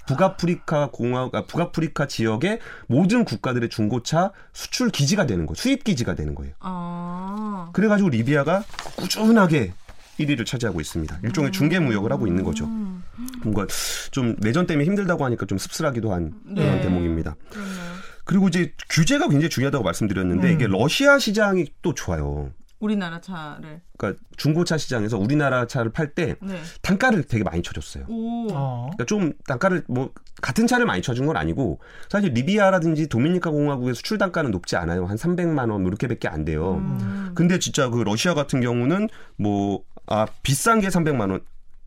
북아프리카 공화 아, 북아프리카 지역의 모든 국가들의 중고차 수출 기지가 되는 거예요. 수입 기지가 되는 거예요. 아. 그래 가지고 리비아가 꾸준하게 1위를 차지하고 있습니다. 일종의 중개 무역을 하고 있는 거죠. 음. 뭔가 좀 내전 때문에 힘들다고 하니까 좀 씁쓸하기도 한 그런 네. 대목입니다. 그렇네요. 그리고 이제 규제가 굉장히 중요하다고 말씀드렸는데 음. 이게 러시아 시장이 또 좋아요. 우리나라 차를. 그러니까 중고차 시장에서 우리나라 차를 팔때 네. 단가를 되게 많이 쳐줬어요. 오. 어. 그러니까 좀 단가를 뭐 같은 차를 많이 쳐준 건 아니고 사실 리비아라든지 도미니카 공화국의 수출 단가는 높지 않아요. 한 300만 원뭐 이렇게밖에 안 돼요. 음. 근데 진짜 그 러시아 같은 경우는 뭐 아 비싼 게 300만 원.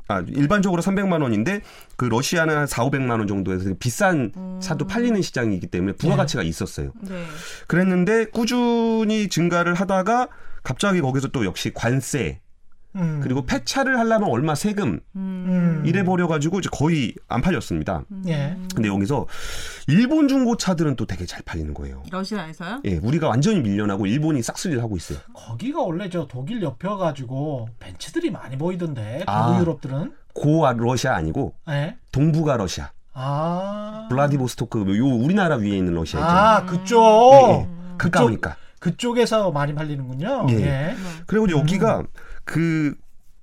아, 일반적으로 300만 원인데 그 러시아는 한 4, 500만 원 정도에서 비싼 음. 차도 팔리는 시장이기 때문에 부가 가치가 있었어요. 네. 그랬는데 꾸준히 증가를 하다가 갑자기 거기서 또 역시 관세 음. 그리고 폐차를 하려면 얼마 세금 음. 이래 버려 가지고 이제 거의 안 팔렸습니다. 예. 근데 여기서 일본 중고차들은 또 되게 잘 팔리는 거예요. 러시아에서요? 예, 우리가 완전히 밀려나고 일본이 싹쓸이를 하고 있어요. 거기가 원래 저 독일 옆여가지고 벤츠들이 많이 보이던데 아. 동유 유럽들은 고아 러시아 아니고 예. 동북아 러시아, 아. 블라디보스토크 요 우리나라 위에 있는 러시아 있잖아요. 아 그쪽 예, 예. 가까우니까. 그쪽에서 많이 팔리는군요. 예. 예. 그리고 여기가 그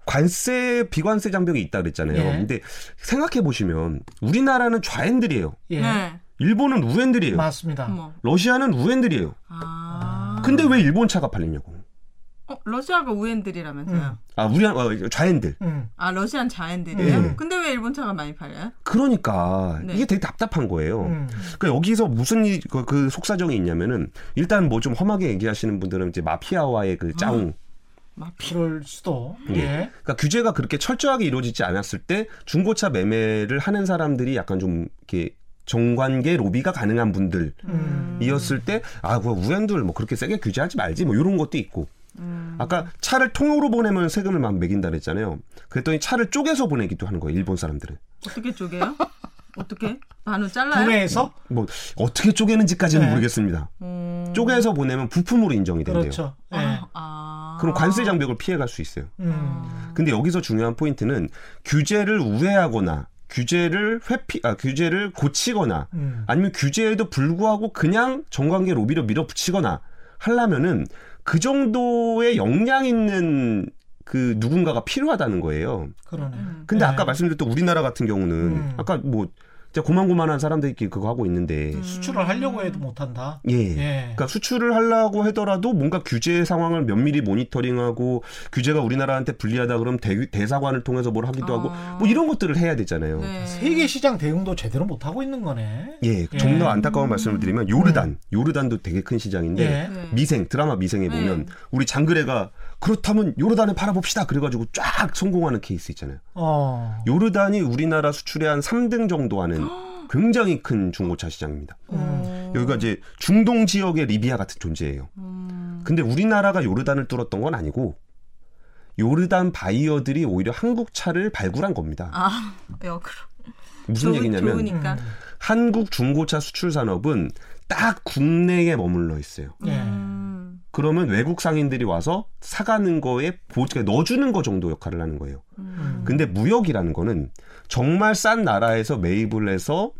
관세 비관세 장벽이 있다 그랬잖아요. 예. 근데 생각해 보시면 우리나라는 좌핸들이에요. 예. 네. 일본은 우핸들이에요. 맞습니다. 어머. 러시아는 우핸들이에요. 아. 근데 왜 일본 차가 팔리냐고. 어, 러시아가 우엔들이라면서요? 아, 우리 어, 좌핸들. 음. 아, 러시안 자엔들이에요? 음. 근데 왜 일본 차가 많이 팔려요? 그러니까 네. 이게 되게 답답한 거예요. 음. 그러니까 여기서 무슨 일, 그, 그 속사정이 있냐면은 일단 뭐 좀 험하게 얘기하시는 분들은 이제 마피아와의 그 짜웅. 그럴 수도. 예. 예. 그러니까 규제가 그렇게 철저하게 이루어지지 않았을 때 중고차 매매를 하는 사람들이 약간 좀 이렇게 정관계 로비가 가능한 분들이었을 음. 때 아, 그 우연들 뭐 그렇게 세게 규제하지 말지 뭐 이런 것도 있고. 음. 아까 차를 통으로 보내면 세금을 막 매긴다 그랬잖아요. 그랬더니 차를 쪼개서 보내기도 하는 거예요. 일본 사람들은. 어떻게 쪼개요? 어떻게? 반으로 잘라요? 국내에서 뭐 어떻게 쪼개는지까지는 네. 모르겠습니다. 음. 쪼개서 보내면 부품으로 인정이 된대요. 그렇죠. 예. 아, 아. 그럼 관세 장벽을 피해갈 수 있어요. 음. 근데 여기서 중요한 포인트는 규제를 우회하거나 규제를 회피 아 규제를 고치거나 음. 아니면 규제에도 불구하고 그냥 정관계 로비로 밀어붙이거나 하려면은 그 정도의 역량 있는 그 누군가가 필요하다는 거예요. 그러네. 음. 근데 네. 아까 말씀드렸던 우리나라 같은 경우는 음. 아까 뭐 진짜 고만고만한 사람들끼리 그거 하고 있는데 수출을 하려고 해도 못한다. 예. 예. 그러니까 수출을 하려고 하더라도 뭔가 규제 상황을 면밀히 모니터링하고 규제가 우리나라한테 불리하다 그러면 대, 대사관을 통해서 뭘 하기도 하고 아. 뭐 이런 것들을 해야 되잖아요. 네. 세계 시장 대응도 제대로 못 하고 있는 거네. 예, 좀더 예. 안타까운 말씀을 드리면 요르단, 요르단도 되게 큰 시장인데 예. 네. 미생 드라마 미생에 네. 보면 우리 장그래가 그렇다면 요르단에 팔아봅시다 그래가지고 쫙 성공하는 케이스 있잖아요. 어. 요르단이 우리나라 수출의 한 3등 정도 하는 (gasps) 굉장히 큰 중고차 시장입니다. 어. 여기가 이제 중동 지역의 리비아 같은 존재예요. 음. 근데 우리나라가 요르단을 뚫었던 건 아니고 요르단 바이어들이 오히려 한국 차를 발굴한 겁니다. 아, 역으로. 무슨 좋으- 얘기냐면 좋으니까. 음. 한국 중고차 수출 산업은 딱 국내에 머물러 있어요. 예. 음. 그러면 외국 상인들이 와서 사가는 거에 보 그러니까 넣어주는 거 정도 역할을 하는 거예요. 음. 근데 무역이라는 거는 정말 싼 나라에서 매입을 해서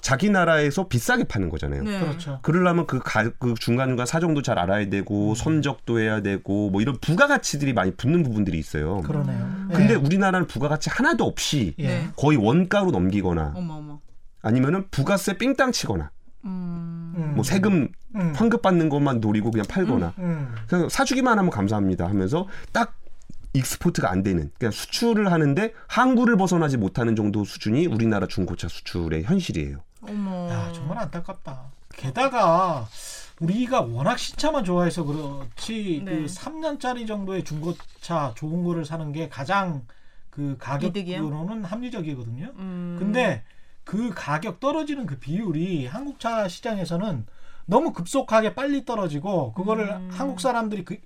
자기 나라에서 비싸게 파는 거잖아요. 네. 그렇죠. 그러려면 그, 가, 그 중간중간 사정도 잘 알아야 되고 선적도 해야 되고 뭐 이런 부가가치들이 많이 붙는 부분들이 있어요. 그러네요. 예. 근데 우리나라는 부가가치 하나도 없이 예. 네. 거의 원가로 넘기거나 어머 어머. 아니면은 부가세 삥땅 치거나 음. 음. 뭐 세금 음. 환급 받는 것만 노리고 그냥 팔거나 음. 그냥 사주기만 하면 감사합니다 하면서 딱 익스포트가 안 되는 그냥 수출을 하는데 항구를 벗어나지 못하는 정도 수준이 우리나라 중고차 수출의 현실이에요. 어머. 야 정말 안타깝다. 게다가 우리가 워낙 신차만 좋아해서 그렇지 네. 그 3년짜리 정도의 중고차 좋은 거를 사는 게 가장 그 가격으로는 합리적이거든요. 음. 근데 그 가격 떨어지는 그 비율이 한국차 시장에서는 너무 급속하게 빨리 떨어지고 그거를 음. 한국 사람들이 그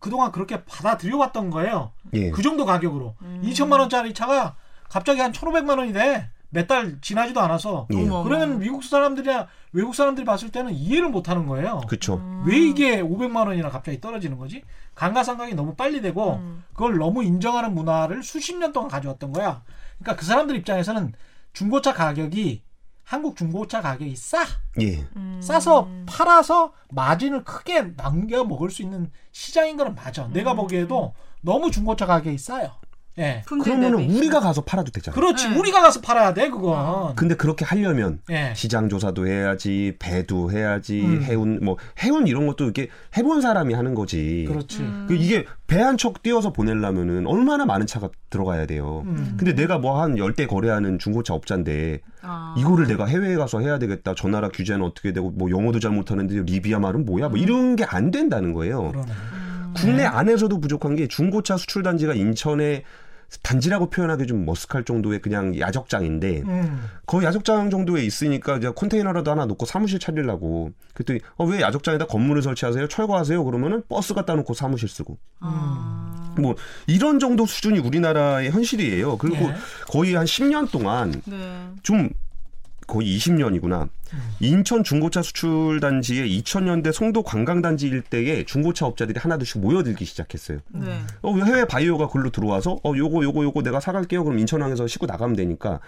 그동안 그렇게 받아들여 왔던 거예요. 예. 그 정도 가격으로 음. 2천만 원짜리 차가 갑자기 한 1,500만 원이 돼. 몇 달 지나지도 않아서. 예. 그러면 미국 사람들이나 외국 사람들이 봤을 때는 이해를 못 하는 거예요. 그렇죠. 음. 왜 이게 500만 원이나 갑자기 떨어지는 거지? 감가상각이 너무 빨리 되고 음. 그걸 너무 인정하는 문화를 수십 년 동안 가져왔던 거야. 그러니까 그 사람들 입장에서는 중고차 가격이 한국 중고차 가격이 싸. 예. 음. 싸서 팔아서 마진을 크게 남겨 먹을 수 있는 시장인 거는 맞아. 음. 내가 보기에도 너무 중고차 가격이 싸요. 예. 품질 그러면은 대비. 우리가 가서 팔아도 되잖아요. 그렇지. 네. 우리가 가서 팔아야 돼, 그건. 근데 그렇게 하려면 예. 시장 조사도 해야지, 배도 해야지, 음. 해운 뭐 해운 이런 것도 이렇게 해본 사람이 하는 거지. 그렇지. 음. 그 이게 배 한 척 띄워서 보내려면은 얼마나 많은 차가 들어가야 돼요. 음. 근데 내가 뭐 한 열 대 거래하는 중고차 업자인데 아. 이거를 내가 해외에 가서 해야 되겠다. 저 나라 규제는 어떻게 되고 뭐 영어도 잘 못하는데 리비아 말은 뭐야? 뭐 이런 게 안 된다는 거예요. 그러네. 음. 국내 안에서도 부족한 게 중고차 수출 단지가 인천에 단지라고 표현하기 좀 머쓱할 정도의 그냥 야적장인데 음. 거의 야적장 정도에 있으니까 이제 컨테이너라도 하나 놓고 사무실 차리려고 그랬더니 어, 왜 야적장에다 건물을 설치하세요? 철거하세요? 그러면은 버스 갖다 놓고 사무실 쓰고 아. 뭐 이런 정도 수준이 우리나라의 현실이에요. 그리고 예. 거의 한 10년 동안 네. 좀 거의 20년이구나. 인천 중고차 수출 단지에 2000년대 송도 관광 단지 일대에 중고차 업자들이 하나둘씩 모여들기 시작했어요. 네. 어, 해외 바이오가 글로 들어와서 어 요거 요거 요거 내가 사갈게요. 그럼 인천항에서 싣고 나가면 되니까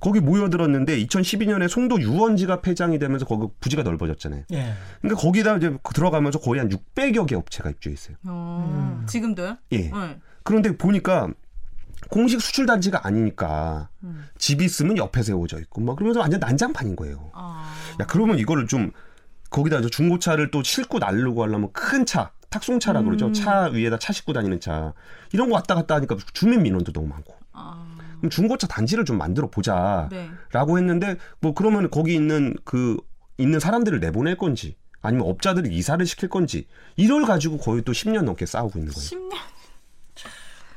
거기 모여들었는데 2012년에 송도 유원지가 폐장이 되면서 거기 부지가 넓어졌잖아요. 예. 그러니까 거기다 이제 들어가면서 거의 한 600여 개 업체가 입주해 있어요. 어. 음. 지금도요? 예. 네. 그런데 보니까 공식 수출 단지가 아니니까 음. 집 있으면 옆에 세워져 있고 막 그러면서 완전 난장판인 거예요. 아. 야 그러면 이거를 좀 거기다 이제 중고차를 또 싣고 날르고 하려면 큰 차, 탁송차라 그러죠. 음. 차 위에다 차 싣고 다니는 차 이런 거 왔다 갔다 하니까 주민 민원도 너무 많고. 아. 그럼 중고차 단지를 좀 만들어 보자라고 네. 했는데 뭐 그러면 거기 있는 그 있는 사람들을 내보낼 건지 아니면 업자들을 이사를 시킬 건지 이걸 가지고 거의 또 10년 넘게 싸우고 있는 거예요. 10년.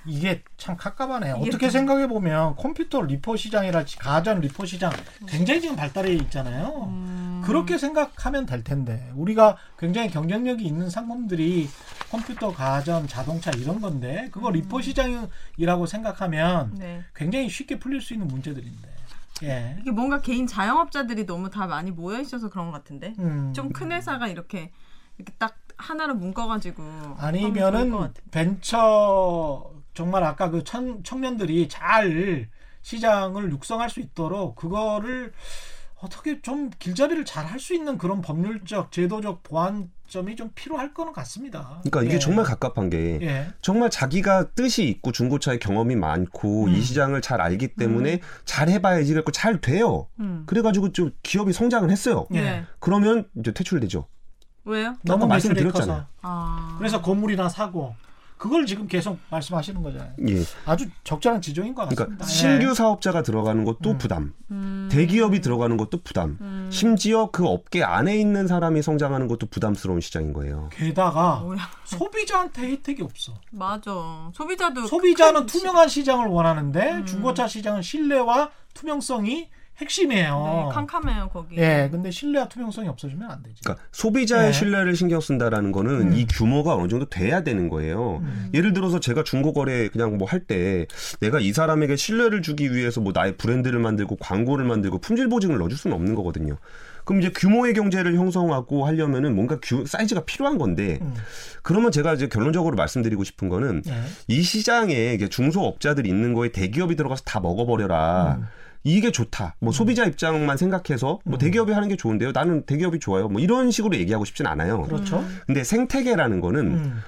이게 참 깝깝하네. 이게 어떻게 참- 생각해 보면 컴퓨터 리퍼 시장이랄지 가전 리퍼 시장 굉장히 지금 발달해 있잖아요. 음. 그렇게 생각하면 될 텐데 우리가 굉장히 경쟁력이 있는 상품들이 컴퓨터, 가전, 자동차 이런 건데 그거 리퍼 시장이라고 생각하면 네. 굉장히 쉽게 풀릴 수 있는 문제들인데. 예. 이게 뭔가 개인 자영업자들이 너무 다 많이 모여 있어서 그런 것 같은데. 음. 좀큰 회사가 이렇게 이렇게 딱 하나로 묶어가지고 아니면은. 벤처 정말 아까 그 청, 청년들이 잘 시장을 육성할 수 있도록 그거를 어떻게 좀 길잡이를 잘 할 수 있는 그런 법률적 제도적 보완점이 좀 필요할 거는 같습니다. 그러니까 이게 예. 정말 갑갑한 게 예. 정말 자기가 뜻이 있고 중고차의 경험이 많고 음. 이 시장을 잘 알기 때문에 잘 해봐야지 그래고 잘 돼요. 음. 그래가지고 좀 기업이 성장을 했어요. 예. 네. 그러면 이제 퇴출되죠. 왜요? 너무 말씀드렸잖아요. 커서 아. 그래서 건물이나 사고 그걸 지금 계속 말씀하시는 거잖아요. 예. 아주 적절한 지적인 것 같습니다. 그러니까 예. 신규 사업자가 들어가는 것도 음. 부담, 음. 대기업이 들어가는 것도 부담, 음. 심지어 그 업계 안에 있는 사람이 성장하는 것도 부담스러운 시장인 거예요. 게다가? 소비자한테 혜택이 없어. 맞아. 소비자도 소비자는 큰 투명한 시장 을 원하는데 음. 중고차 시장은 신뢰와 투명성이 핵심이에요. 네, 캄캄해요 거기. 예, 근데 신뢰와 투명성이 없어지면 안 되지. 그러니까 소비자의 네. 신뢰를 신경 쓴다라는 거는 음. 이 규모가 어느 정도 돼야 되는 거예요. 음. 예를 들어서 제가 중고 거래 그냥 뭐 할 때 내가 이 사람에게 신뢰를 주기 위해서 뭐 나의 브랜드를 만들고 광고를 만들고 품질 보증을 넣어줄 수는 없는 거거든요. 그럼 이제 규모의 경제를 형성하고 하려면은 뭔가 규, 사이즈가 필요한 건데 음. 그러면 제가 이제 결론적으로 말씀드리고 싶은 거는 예. 이 시장에 중소업자들이 있는 거에 대기업이 들어가서 다 먹어버려라. 음. 이게 좋다. 뭐 소비자 입장만 생각해서 뭐 음. 대기업이 하는 게 좋은데요. 나는 대기업이 좋아요. 뭐 이런 식으로 얘기하고 싶진 않아요. 그렇죠. 근데 생태계라는 거는 음.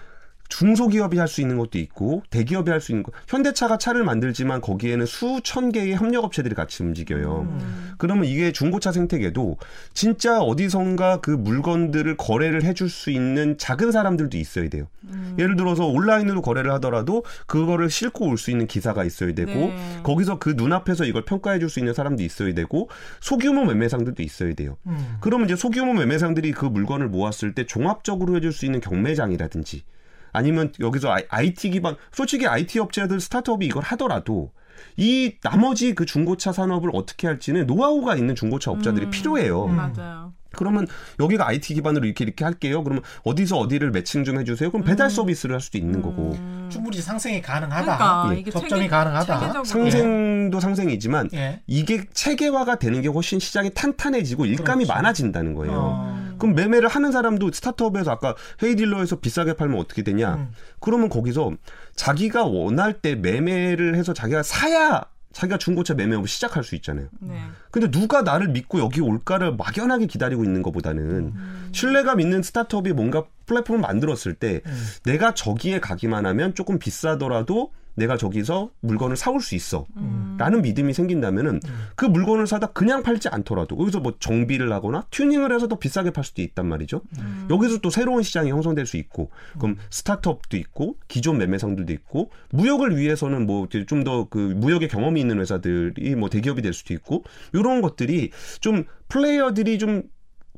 중소기업이 할 수 있는 것도 있고 대기업이 할 수 있는 것. 현대차가 차를 만들지만 거기에는 수천 개의 협력업체들이 같이 움직여요. 음. 그러면 이게 중고차 생태계도 진짜 어디선가 그 물건들을 거래를 해줄 수 있는 작은 사람들도 있어야 돼요. 음. 예를 들어서 온라인으로 거래를 하더라도 그거를 싣고 올 수 있는 기사가 있어야 되고 네. 거기서 그 눈앞에서 이걸 평가해 줄 수 있는 사람도 있어야 되고 소규모 매매상들도 있어야 돼요. 음. 그러면 이제 소규모 매매상들이 그 물건을 모았을 때 종합적으로 해줄 수 있는 경매장이라든지 아니면 여기서 아이- IT 기반 솔직히 IT 업체들 스타트업이 이걸 하더라도 이 나머지 그 중고차 산업을 어떻게 할지는 노하우가 있는 중고차 업자들이 음. 필요해요. 맞아요. 그러면 여기가 IT 기반으로 이렇게 이렇게 할게요. 그러면 어디서 어디를 매칭 좀 해주세요. 그럼 배달 서비스를 할 수도 있는 거고 음. 충분히 상생이 가능하다. 그러니까 예. 이게 접점이 체계- 가능하다. 체계적으로. 상생도 상생이지만 예. 이게 체계화가 되는 게 훨씬 시장이 탄탄해지고 일감이 그렇죠. 많아진다는 거예요. 어. 그럼 매매를 하는 사람도 스타트업에서 아까 헤이딜러에서 비싸게 팔면 어떻게 되냐? 음. 그러면 거기서 자기가 원할 때 매매를 해서 자기가 사야 자기가 중고차 매매업을 시작할 수 있잖아요. 네. 근데 누가 나를 믿고 여기 올까를 막연하게 기다리고 있는 것보다는 음. 신뢰감 있는 스타트업이 뭔가 플랫폼을 만들었을 때 음. 내가 저기에 가기만 하면 조금 비싸더라도 내가 저기서 물건을 사올 수 있어. 음. 라는 믿음이 생긴다면은 그 물건을 사다 그냥 팔지 않더라도 여기서 뭐 정비를 하거나 튜닝을 해서 더 비싸게 팔 수도 있단 말이죠. 음. 여기서 또 새로운 시장이 형성될 수 있고 그럼 스타트업도 있고 기존 매매상들도 있고 무역을 위해서는 뭐 좀 더 그 무역의 경험이 있는 회사들이 뭐 대기업이 될 수도 있고 이런 것들이 좀 플레이어들이 좀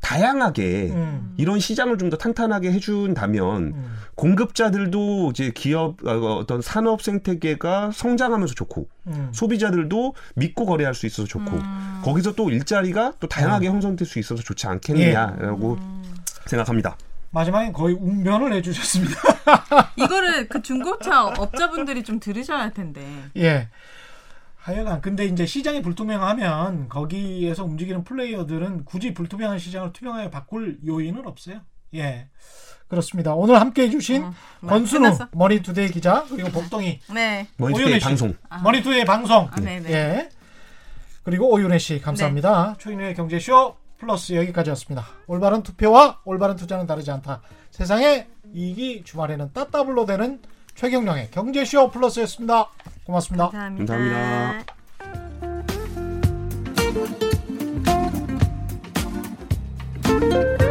다양하게 음. 이런 시장을 좀 더 탄탄하게 해준다면 음. 공급자들도 이제 기업 어, 어떤 산업 생태계가 성장하면서 좋고 음. 소비자들도 믿고 거래할 수 있어서 좋고 음. 거기서 또 일자리가 또 다양하게 형성될 수 있어서 좋지 않겠느냐라고 생각합니다. 마지막에 거의 웅변을 해주셨습니다. 이거를 그 중고차 업자분들이 좀 들으셔야 할 텐데. 예. 하여간 근데 이제 시장이 불투명하면 거기에서 움직이는 플레이어들은 굳이 불투명한 시장을 투명하게 바꿀 요인은 없어요. 예. 그렇습니다. 오늘 함께 해주신 음, 권순우 끝났어? 머니투데이 기자 그리고 복동이 네. 머니투데이. 방송 머니투데이 방송 아, 네네. 예. 그리고 오윤혜 씨 감사합니다. 최인우의 경제쇼 플러스 여기까지였습니다. 올바른 투표와 올바른 투자는 다르지 않다. 세상에 이익이 주말에는 따따블로 되는 최경령의 경제쇼 플러스였습니다. 고맙습니다 감사합니다. 감사합니다. 감사합니다.